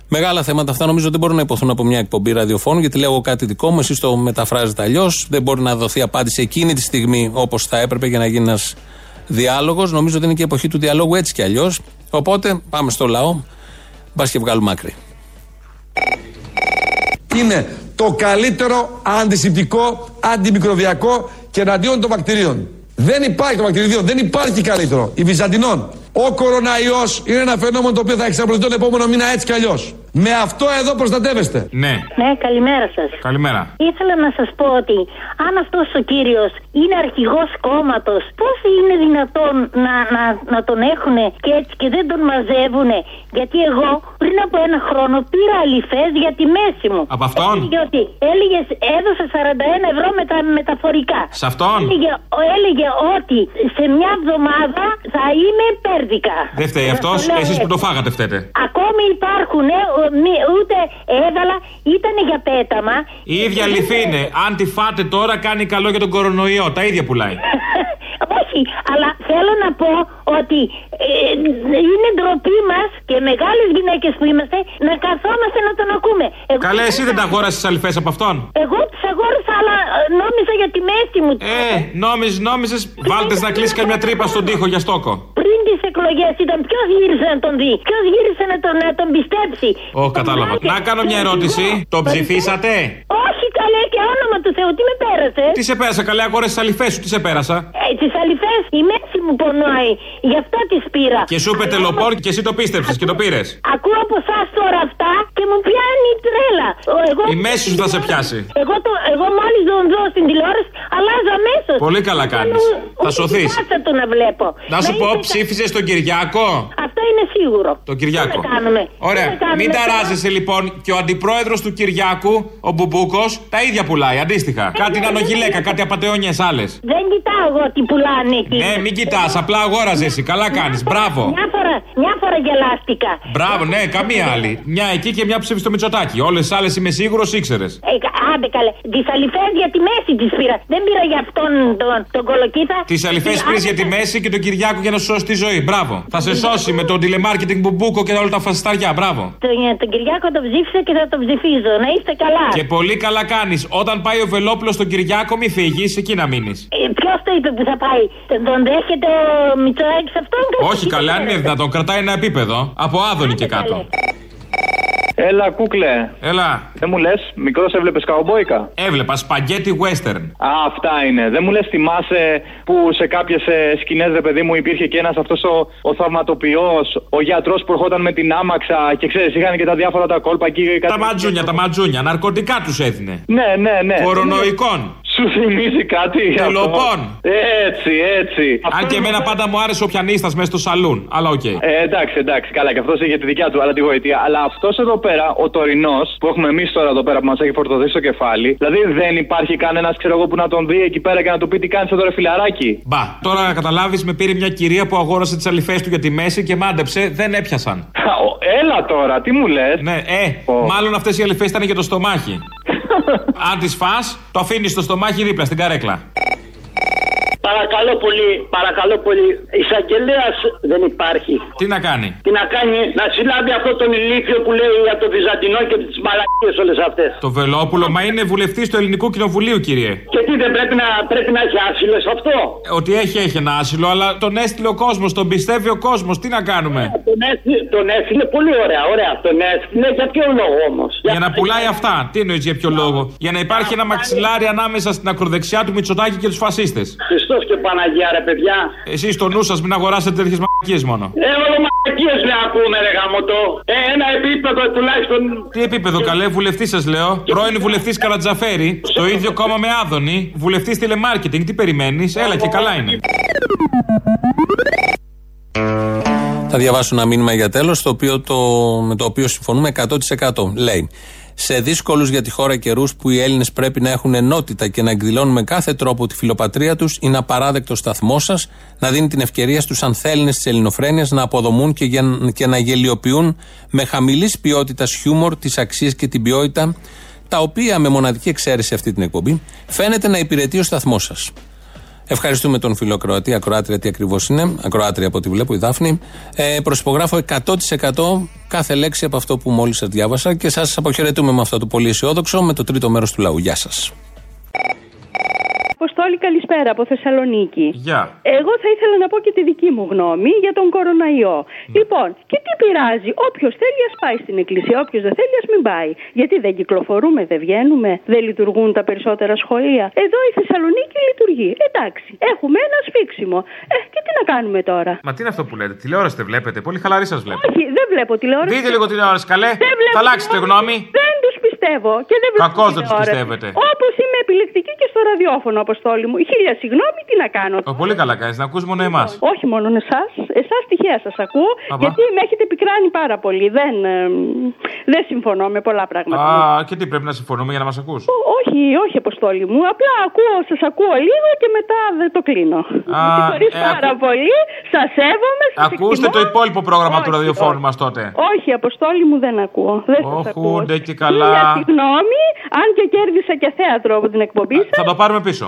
Μεγάλα θέματα αυτά νομίζω δεν μπορούν να υποθούν από μια εκπομπή ραδιοφώνου, γιατί λέω κάτι δικό μου, εσείς το μεταφράζετε αλλιώς. Δεν μπορεί να δοθεί απάντηση εκείνη τη στιγμή όπως θα έπρεπε για να γίνει ένας διάλογος. Νομίζω ότι είναι και η εποχή του διαλόγου έτσι κι αλλιώς. Οπότε πάμε στο λαό. Μπας και βγάλουμε άκρη. Είναι το καλύτερο αντισηπτικό, αντιμικροβιακό και εναντίον των βακτηρίων. Δεν υπάρχει το βακτηριδίο, δεν υπάρχει καλύτερο. Η Βυζαντινών. Ο κοροναϊός είναι ένα φαινόμενο το οποίο θα εξαπλωθεί τον επόμενο μήνα έτσι κι αλλιώς. Με αυτό εδώ προστατεύεστε. Ναι. Ναι, καλημέρα σας. Καλημέρα. Ήθελα να σας πω ότι αν αυτός ο κύριος είναι αρχηγός κόμματος, πώς είναι δυνατόν να, να, να τον έχουν και έτσι και δεν τον μαζεύουν. Γιατί εγώ πριν από ένα χρόνο πήρα αληθές για τη μέση μου. Από αυτόν; Έλεγε ότι έλεγες, έδωσε 41 ευρώ με τα μεταφορικά. Σε αυτόν; Έλεγε, έλεγε ότι σε μια εβδομάδα θα είμαι πέρδικα. Δεν φταίει αυτός. Εσείς που το φάγατε φταίτε. Ακόμη υπάρχουν, ε, μη- ούτε έβαλα, ήταν για πέταμα. Η ίδια αληθή είναι. Αν τη φάτε τώρα, κάνει καλό για τον κορονοϊό. Τα ίδια πουλάει. Όχι, αλλά θέλω να πω ότι ε, είναι ντροπή μας και μεγάλες γυναίκες που είμαστε να καθόμαστε να τον ακούμε. Εγώ, Καλέ, εσύ δεν τα αγόρασες τι αληθές από αυτόν; Εγώ τις αγόρασα, αλλά ε, νόμιζα για τη μέση μου. Ε, νόμιζες, νόμιζε. Βάλτες να κλείσεις καμιά τρύπα στον τοίχο για στόκο. Πριν τις εκλογές ήταν ποιος γύρισε να τον δει, ποιος γύρισε να τον, να τον πιστέψει. Ω, κατάλαβα. Να κάνω μια ερώτηση. Το ψηφίσατε; Όχι καλέ και όνομα του Θεού, τι με πέρασε; Τι σε πέρασα, καλέ, αγόρασε τις αληθές σου, τι σε πέρασα; Ε, τις αληθές, η μέση μου πονάει. Γι' αυτό τις πήρα. Και σου είπε τελοπόρ και εσύ το πίστεψες και το πήρες. Ακούω από εσάς τώρα αυτά και μου πιάνει η τρέλα. Ο, Εγώ, Η μέση σου θα σε πιάσει. εγώ, το, εγώ μόλις τον δω στην τηλεόραση, αλλάζω αμέσως. Πολύ καλά κάνεις. Θα σωθείς. το να βλέπω. Να σου πω, είστε κα- ψήφισες τον Κυριάκο; Αυτό είναι σίγουρο. Τον Κυριάκο. Τι να κάνουμε; Ωραία. Τι να κάνουμε Μην τώρα. ταράζεσαι λοιπόν και ο αντιπρόεδρος του Κυριάκου, ο Μπουμπούκος, τα ίδια πουλάει αντίστοιχα. Κάτι νανογιλέκα, κάτι απαταιώνιες άλλες. Δεν κοιτάω εγώ τι πουλάνε εκεί. Ναι, μην κοιτάς, απλά αγόραζε εσύ. Καλά κάνεις. Μπράβο. Μια φορά, μια φορά γελάστηκα. Μπράβο, ναι, καμία άλλη. Μια εκεί και μια ψήφισε το Μητσοτάκι. Όλες τις άλλες είμαι σίγουρος ήξερες. Ε, κα- άντε καλέ. Τις αληθέ για τη μέση τις πήρα. Δεν πήρα για αυτόν τον, τον κολοκύθα. Τις αληθέ Τι- πήρες για τη μέση και τον Κυριάκο για να σου σώσει τη ζωή. Μπράβο. Θα σε σώσει με το τηλεμάρκετινγκ μπουμπούκο και όλα τα φασισταριά. Μπράβο. Τον, τον Κυριάκο τον ψήφισα και θα τον ψηφίζω. Να είστε καλά. Και πολύ καλά κάνεις. Όταν πάει ο Βελόπουλος στον Κυριάκο, μη φύγεις, εκεί να μείνεις. Ε, Ποιος το είπε που θα πάει; Τον, τον δέχεται ο Μητσοάκης αυτόν; Όχι καλά, αν είναι δυνατόν, κρατάει ένα επίπεδο. Από άδωνη και κάτω. Έλα, κούκλε. Έλα. Δεν μου λες, μικρός έβλεπες καουμπόικα. Έβλεπα spaghetti western. Α, αυτά είναι. Δεν μου λες, θυμάσαι που σε κάποιες σκηνές, ρε παιδί μου, υπήρχε και ένας αυτός ο, ο θαυματοποιός, ο γιατρός που ερχόταν με την άμαξα και ξέρεις, είχαν και τα διάφορα τα κόλπα εκεί. Τα ματζούνια, τα ματζούνια. Ναρκωτικά τους έδινε. Ναι, ναι, ναι. Κορονοϊκών. Σου θυμίζει κάτι. αυτό; Τελοπών. Έτσι, έτσι. Αν και εμένα πάντα μου άρεσε ο πιανίστας μέσα στο σαλούν. Αλλά οκ. Ε, εντάξει, εντάξει, καλά, και αυτός είχε τη δικιά του, αλλά τη γοητεία. Αλλά αυτός εδώ πέρα, ο τωρινός, που έχουμε εμείς τώρα εδώ πέρα που μας έχει φορτωθεί στο κεφάλι, δηλαδή δεν υπάρχει κανένας, ξέρω εγώ, που να τον δει εκεί πέρα και να του πει τι κάνεις εδώ, ρε φιλαράκι. Μπα, τώρα να καταλάβεις, με πήρε μια κυρία που αγόρασε τις αληφέ του για τη μέση και μάντεψε, δεν έπιασαν. Έλα τώρα, τι μου λες; Ναι, ε, μάλλον αυτές οι αληφέ ήταν για το στομάχι. Αν τις φά, το αφήνεις στο στομάχι δίπλα στην καρέκλα. Παρακαλώ πολύ, παρακαλώ πολύ. Εισαγγελέα δεν υπάρχει. Τι να κάνει; Τι να κάνει, να συλλάβει αυτό τον ηλίθιο που λέει για το Βυζαντινό και τις μαλακίες όλες αυτές. Το Βελόπουλο, μα είναι βουλευτής του Ελληνικού Κοινοβουλίου, κύριε. Και τι δεν πρέπει να, πρέπει να έχει άσυλο σε αυτό; Ότι έχει, έχει ένα άσυλο, αλλά τον έστειλε ο κόσμος, τον πιστεύει ο κόσμος. Τι να κάνουμε; Τον έστειλε, τον έστειλε πολύ ωραία, ωραία. Τον έστειλε για ποιο λόγο όμως; Για να πουλάει αυτά. Τι εννοείς για ποιο λόγο; Για να υπάρχει ένα μαξιλάρι ανάμεσα στην ακροδεξιά του Μητσοτάκη και τους φασίστες. Χριστό και Παναγία, ρε παιδιά; Εσείς στο νου σας μην αγοράσετε τέτοιες μαλακίες μόνο. Ε, όλο μαλακίες να ακούμε, ρε γαμωτό. Ε, ένα επίπεδο τουλάχιστον. Τι επίπεδο, καλέ, βουλευτή σας λέω. Πρώην βουλευτής Καρατζαφέρη, στο ίδιο κόμμα με Άδωνη, βουλευτής τηλεμάρκετινγκ. Τι περιμένεις, έλα και καλά είναι. Θα διαβάσω ένα μήνυμα για τέλος, το, με το οποίο συμφωνούμε 100%. Λέει. Σε δύσκολους για τη χώρα καιρούς που οι Έλληνες πρέπει να έχουν ενότητα και να εκδηλώνουν με κάθε τρόπο τη φιλοπατρία τους, είναι απαράδεκτο σταθμό σας να δίνει την ευκαιρία στους ανθέληνε της ελληνοφρένειας να αποδομούν και, για, και να γελιοποιούν με χαμηλής ποιότητας χιούμορ τις αξίες και την ποιότητα, τα οποία με μοναδική εξαίρεση αυτή την εκπομπή φαίνεται να υπηρετεί ο σταθμός σας. Ευχαριστούμε τον φίλο Ακροατή, Ακροάτρια τι ακριβώς είναι, Ακροάτρια από ό,τι βλέπω, η Δάφνη. Ε, προσυπογράφω 100% κάθε λέξη από αυτό που μόλις σας διάβασα και σας αποχαιρετούμε με αυτό το πολύ αισιόδοξο με το τρίτο μέρος του λαού. Γεια σας. Αποστόλη, καλησπέρα από Θεσσαλονίκη. Γεια. Εγώ θα ήθελα να πω και τη δική μου γνώμη για τον κοροναϊό. Λοιπόν, και τι πειράζει, όποιος θέλει ας πάει στην εκκλησία, όποιος δεν θέλει ας μην πάει. Γιατί δεν κυκλοφορούμε, δεν βγαίνουμε, δεν λειτουργούν τα περισσότερα σχολεία. Εδώ η Θεσσαλονίκη λειτουργεί. Εντάξει, έχουμε ένα σφίξιμο. Ε, και τι να κάνουμε τώρα; Μα τι είναι αυτό που λέτε, τηλεόραση δεν βλέπετε, πολύ χαλαρή σας βλέπω. Όχι, δεν βλέπω τηλεόραση. Δείτε λίγο τηλεόραση, καλέ. Δεν βλέπω Θα αλλάξετε τηλεόραση. γνώμη. Δεν τους πιστεύω και δεν βλέπω. Κακώς δεν τους τηλεόραση. πιστεύετε. Όπως είμαι επιλεκτική και στο ραδιόφωνο, Αποστόλη μου. Χίλια συγγνώμη, τι να κάνω. Ω, πολύ καλά κάνεις, να ακούς μόνο εμάς. Όχι μόνο εσάς, εσάς τυχαία σας ακούω, Αβα. γιατί με έχετε πικράνει πάρα πολύ. Δεν, ε, δεν συμφωνώ με πολλά πράγματα. Α, και τι πρέπει να συμφωνούμε για να μας ακούς; Ό, Όχι, όχι, Αποστόλη μου. Απλά ακούω, σας ακούω λίγο και μετά δεν το κλείνω. Α, Με συγχωρείς ε, πάρα πολύ. Σας σέβομαι. Σας Ακούστε το εκτιμώ. υπόλοιπο πρόγραμμα του Όχι, ραδιοφώνου μας τότε. Όχι, Αποστόλη μου δεν ακούω. Δεν σας ακούω. Όχουντε και Χίλια καλά. συγγνώμη, αν και κέρδισα και θέατρο από την εκπομπή σα. Θα το πάρουμε πίσω.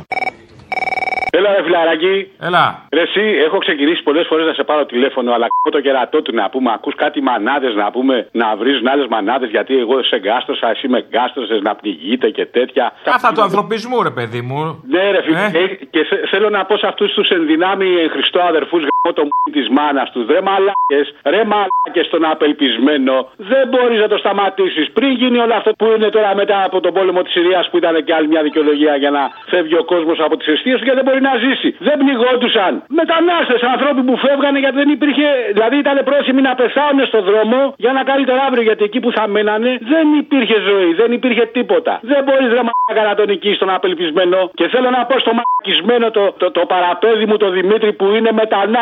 Έλα, ρε φιλαράκι. Έλα. Ρε, εσύ, έχω ξεκινήσει πολλές φορές να σε πάρω τηλέφωνο, αλλά κ***ο το κερατό του να πούμε. Ακούς κάτι μανάδες να πούμε, να βρίζουν άλλες μανάδες, γιατί εγώ σε γκάστρωσα, εσύ με γκάστρωσες να πνιγείτε και τέτοια. Κάθα του ανθρωπισμού, ρε παιδί μου. Ναι, ρε φίλε. Ε; Ε, Και θε- θέλω να πω σε αυτούς τους ενδυνάμει εν Χριστώ αδερφούς γάμο το μ της μάνας του. Ρε μαλάκες, ρε μαλάκες τον απελπισμένο. Δεν μπορείς να το σταματήσεις. Πριν γίνει όλο αυτό που είναι τώρα μετά από τον πόλεμο της Συρίας που ήταν και άλλη μια δικαιολογία για να φεύγει ο κόσμος από τις αιστείες του και δεν μπορεί να ζήσει. Δεν πνιγόντουσαν. Μετανάστες, ανθρώποι που φεύγανε γιατί δεν υπήρχε. Δηλαδή ήταν πρόθυμοι να πεθάνουν στον δρόμο για να καλύτερο αύριο γιατί εκεί που θα μένανε δεν υπήρχε ζωή, δεν υπήρχε τίποτα. Δεν μπορείς ρε μαλάκα να τον νικήσεις τον απελπισμένο. Και θέλω να πω στο μαλακισμένο το, το, το παραπέδι μου το Δημήτρη που είναι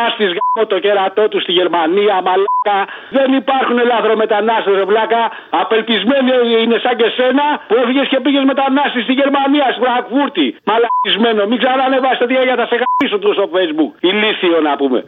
μετανάστη γάμο το κερατό του στη Γερμανία, μαλάκα. Δεν υπάρχουν λάθρομετανάστε, ρε βλάκα. Απελπισμένοι είναι σαν και σένα που έφυγες και πήγες μετανάστης στη Γερμανία, στη Φραγκφούρτη. Μαλακισμένο. Μην ξανανεβάσετε τέτοια για τα σε γαμίσω του στο Facebook. Ηλίθιο να πούμε.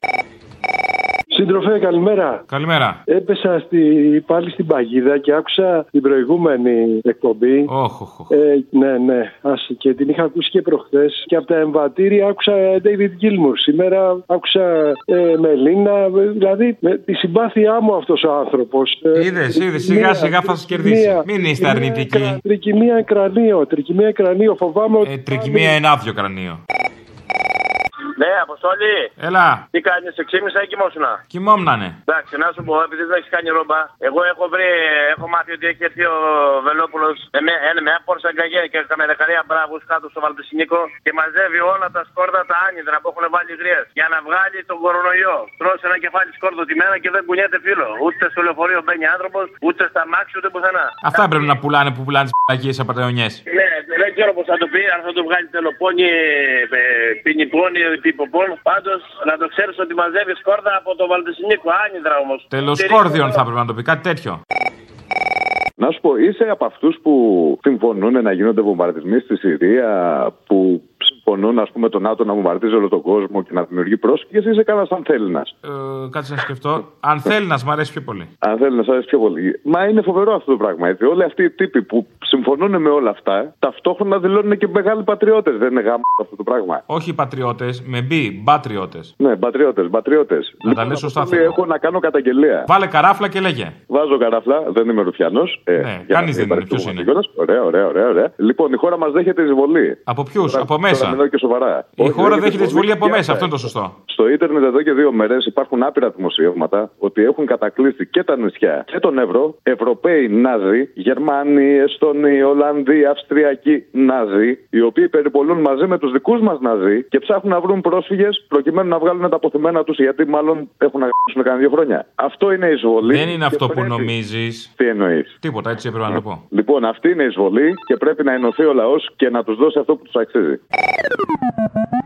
Σύντροφε, καλημέρα. Καλημέρα. Έπεσα στη, πάλι στην παγίδα και άκουσα την προηγούμενη εκπομπή. Όχ, όχ, όχ. Ε, ναι, ναι. Ας, και την είχα ακούσει και προχθές. Και από τα εμβατήρια άκουσα David Gilmour. Σήμερα άκουσα ε, Μελίνα. Ε, Δηλαδή, με τη συμπάθειά μου αυτός ο άνθρωπος. Είδες, είδες, σιγά σιγά θα σας κερδίσει. Μην είστε αρνητικοί. Τρικυμία κρανίο, τρικυμία κρανίο. Φοβάμαι ότι. Ε, τρικυμία ενάδιο κρανίο. Ναι, Αποστόλη. Έλα. Τι κάνεις, σε ξύμισα ή κοιμόσουνα; Κοιμόμνανε. Εντάξει, να σου πω, επειδή δεν έχεις κάνει ρόμπα, εγώ έχω βρει, έχω μάθει ότι έχει έρθει ο Βελόπουλος με, με, με μια πόρσα γκαγέ και με δεκαρία μπράβους κάτω στο Βαλτισινίκο και μαζεύει όλα τα σκόρδα τα άνυδρα που έχουν βάλει γρίε για να βγάλει τον κορονοϊό. Τρώσει ένα κεφάλι σκόρδο τη μέρα και δεν κουνιέται φίλο. Ούτε στο λεωφορείο μπαίνει άνθρωπος, ούτε στα μάξι, ούτε πουθενά. Αυτά πρέπει να πουλάνε που πουλάνε τις παγίε απαταιωνιέ. Ναι, δεν ξέρω πώς θα το πει, αν θα το βγάλει τελοπόνι, ε, ποινιπόνι, πιποπόν. Πάντως να το ξέρεις ότι μαζεύεις σκόρδα από το Βαλτισινίκο. Άνυδρα όμως. Τελοσκόρδιον θα πρέπει να το πει, κάτι τέτοιο. Να σου πω, είσαι από αυτούς που συμφωνούν να γίνονται βομβαρδισμοί στη Συρία, που συμφωνούν, ας πούμε, τον ΝΑΤΟ να βομβαρδίζει όλο τον κόσμο και να δημιουργεί πρόσφυγε, είσαι κανένας αν θέλει να. Ε, κάτσε να σκεφτώ. Αν θέλει να μου αρέσει πιο πολύ. Αν θέλει να σου αρέσει πιο πολύ. Μα είναι φοβερό αυτό το πράγμα έτσι. Όλοι αυτοί οι τύποι που συμφωνούν με όλα αυτά, ταυτόχρονα δηλώνουν και μεγάλοι πατριώτες. Δεν είναι γάμο αυτό το πράγμα. Όχι πατριώτες, με μπι, μπατριώτες. Ναι, πατριώτε, πατριώτε. Να τα λες σωστά. Έχω να κάνω καταγγελία. Βάλε καράφλα και λέγε. Βάζω καράφλα, δεν είμαι ρουφιανός. Ε, ναι, κανείς δεν είναι. Ποιος είναι. Ωραία, ωραία, ωραία, ωραία. Λοιπόν, η χώρα μας δέχεται εισβολή. Από ποιους, από μέσα. Τώρα και σοβαρά. Η Όχι, χώρα δέχεται εισβολή από μέσα, αυτό είναι το σωστό. Στο ίντερνετ εδώ και δύο μέρες υπάρχουν άπειρα δημοσιεύματα ότι έχουν κατακλείσει και τα νησιά και τον Εύρο Ευρωπαίοι Νάζοι, Γερμανοί, Εστονοί, Ολλανδοί, Αυστριακοί Νάζοι, οι οποίοι περιπολούν μαζί με τους δικούς μας Ναζί και ψάχνουν να βρουν πρόσφυγες προκειμένου να βγάλουν τα αποθυμένα τους γιατί μάλλον έχουν να κάνει δύο χρόνια. Αυτό είναι εισβολή. Δεν είναι αυτό πρέπει... που νομίζεις. Τι εννοείς; Τίποτα, έτσι έπρεπε να το πω. Λοιπόν, αυτή είναι εισβολή και πρέπει να ενωθεί ο λαός και να τους δώσει αυτό που τους αξίζει. Thank you.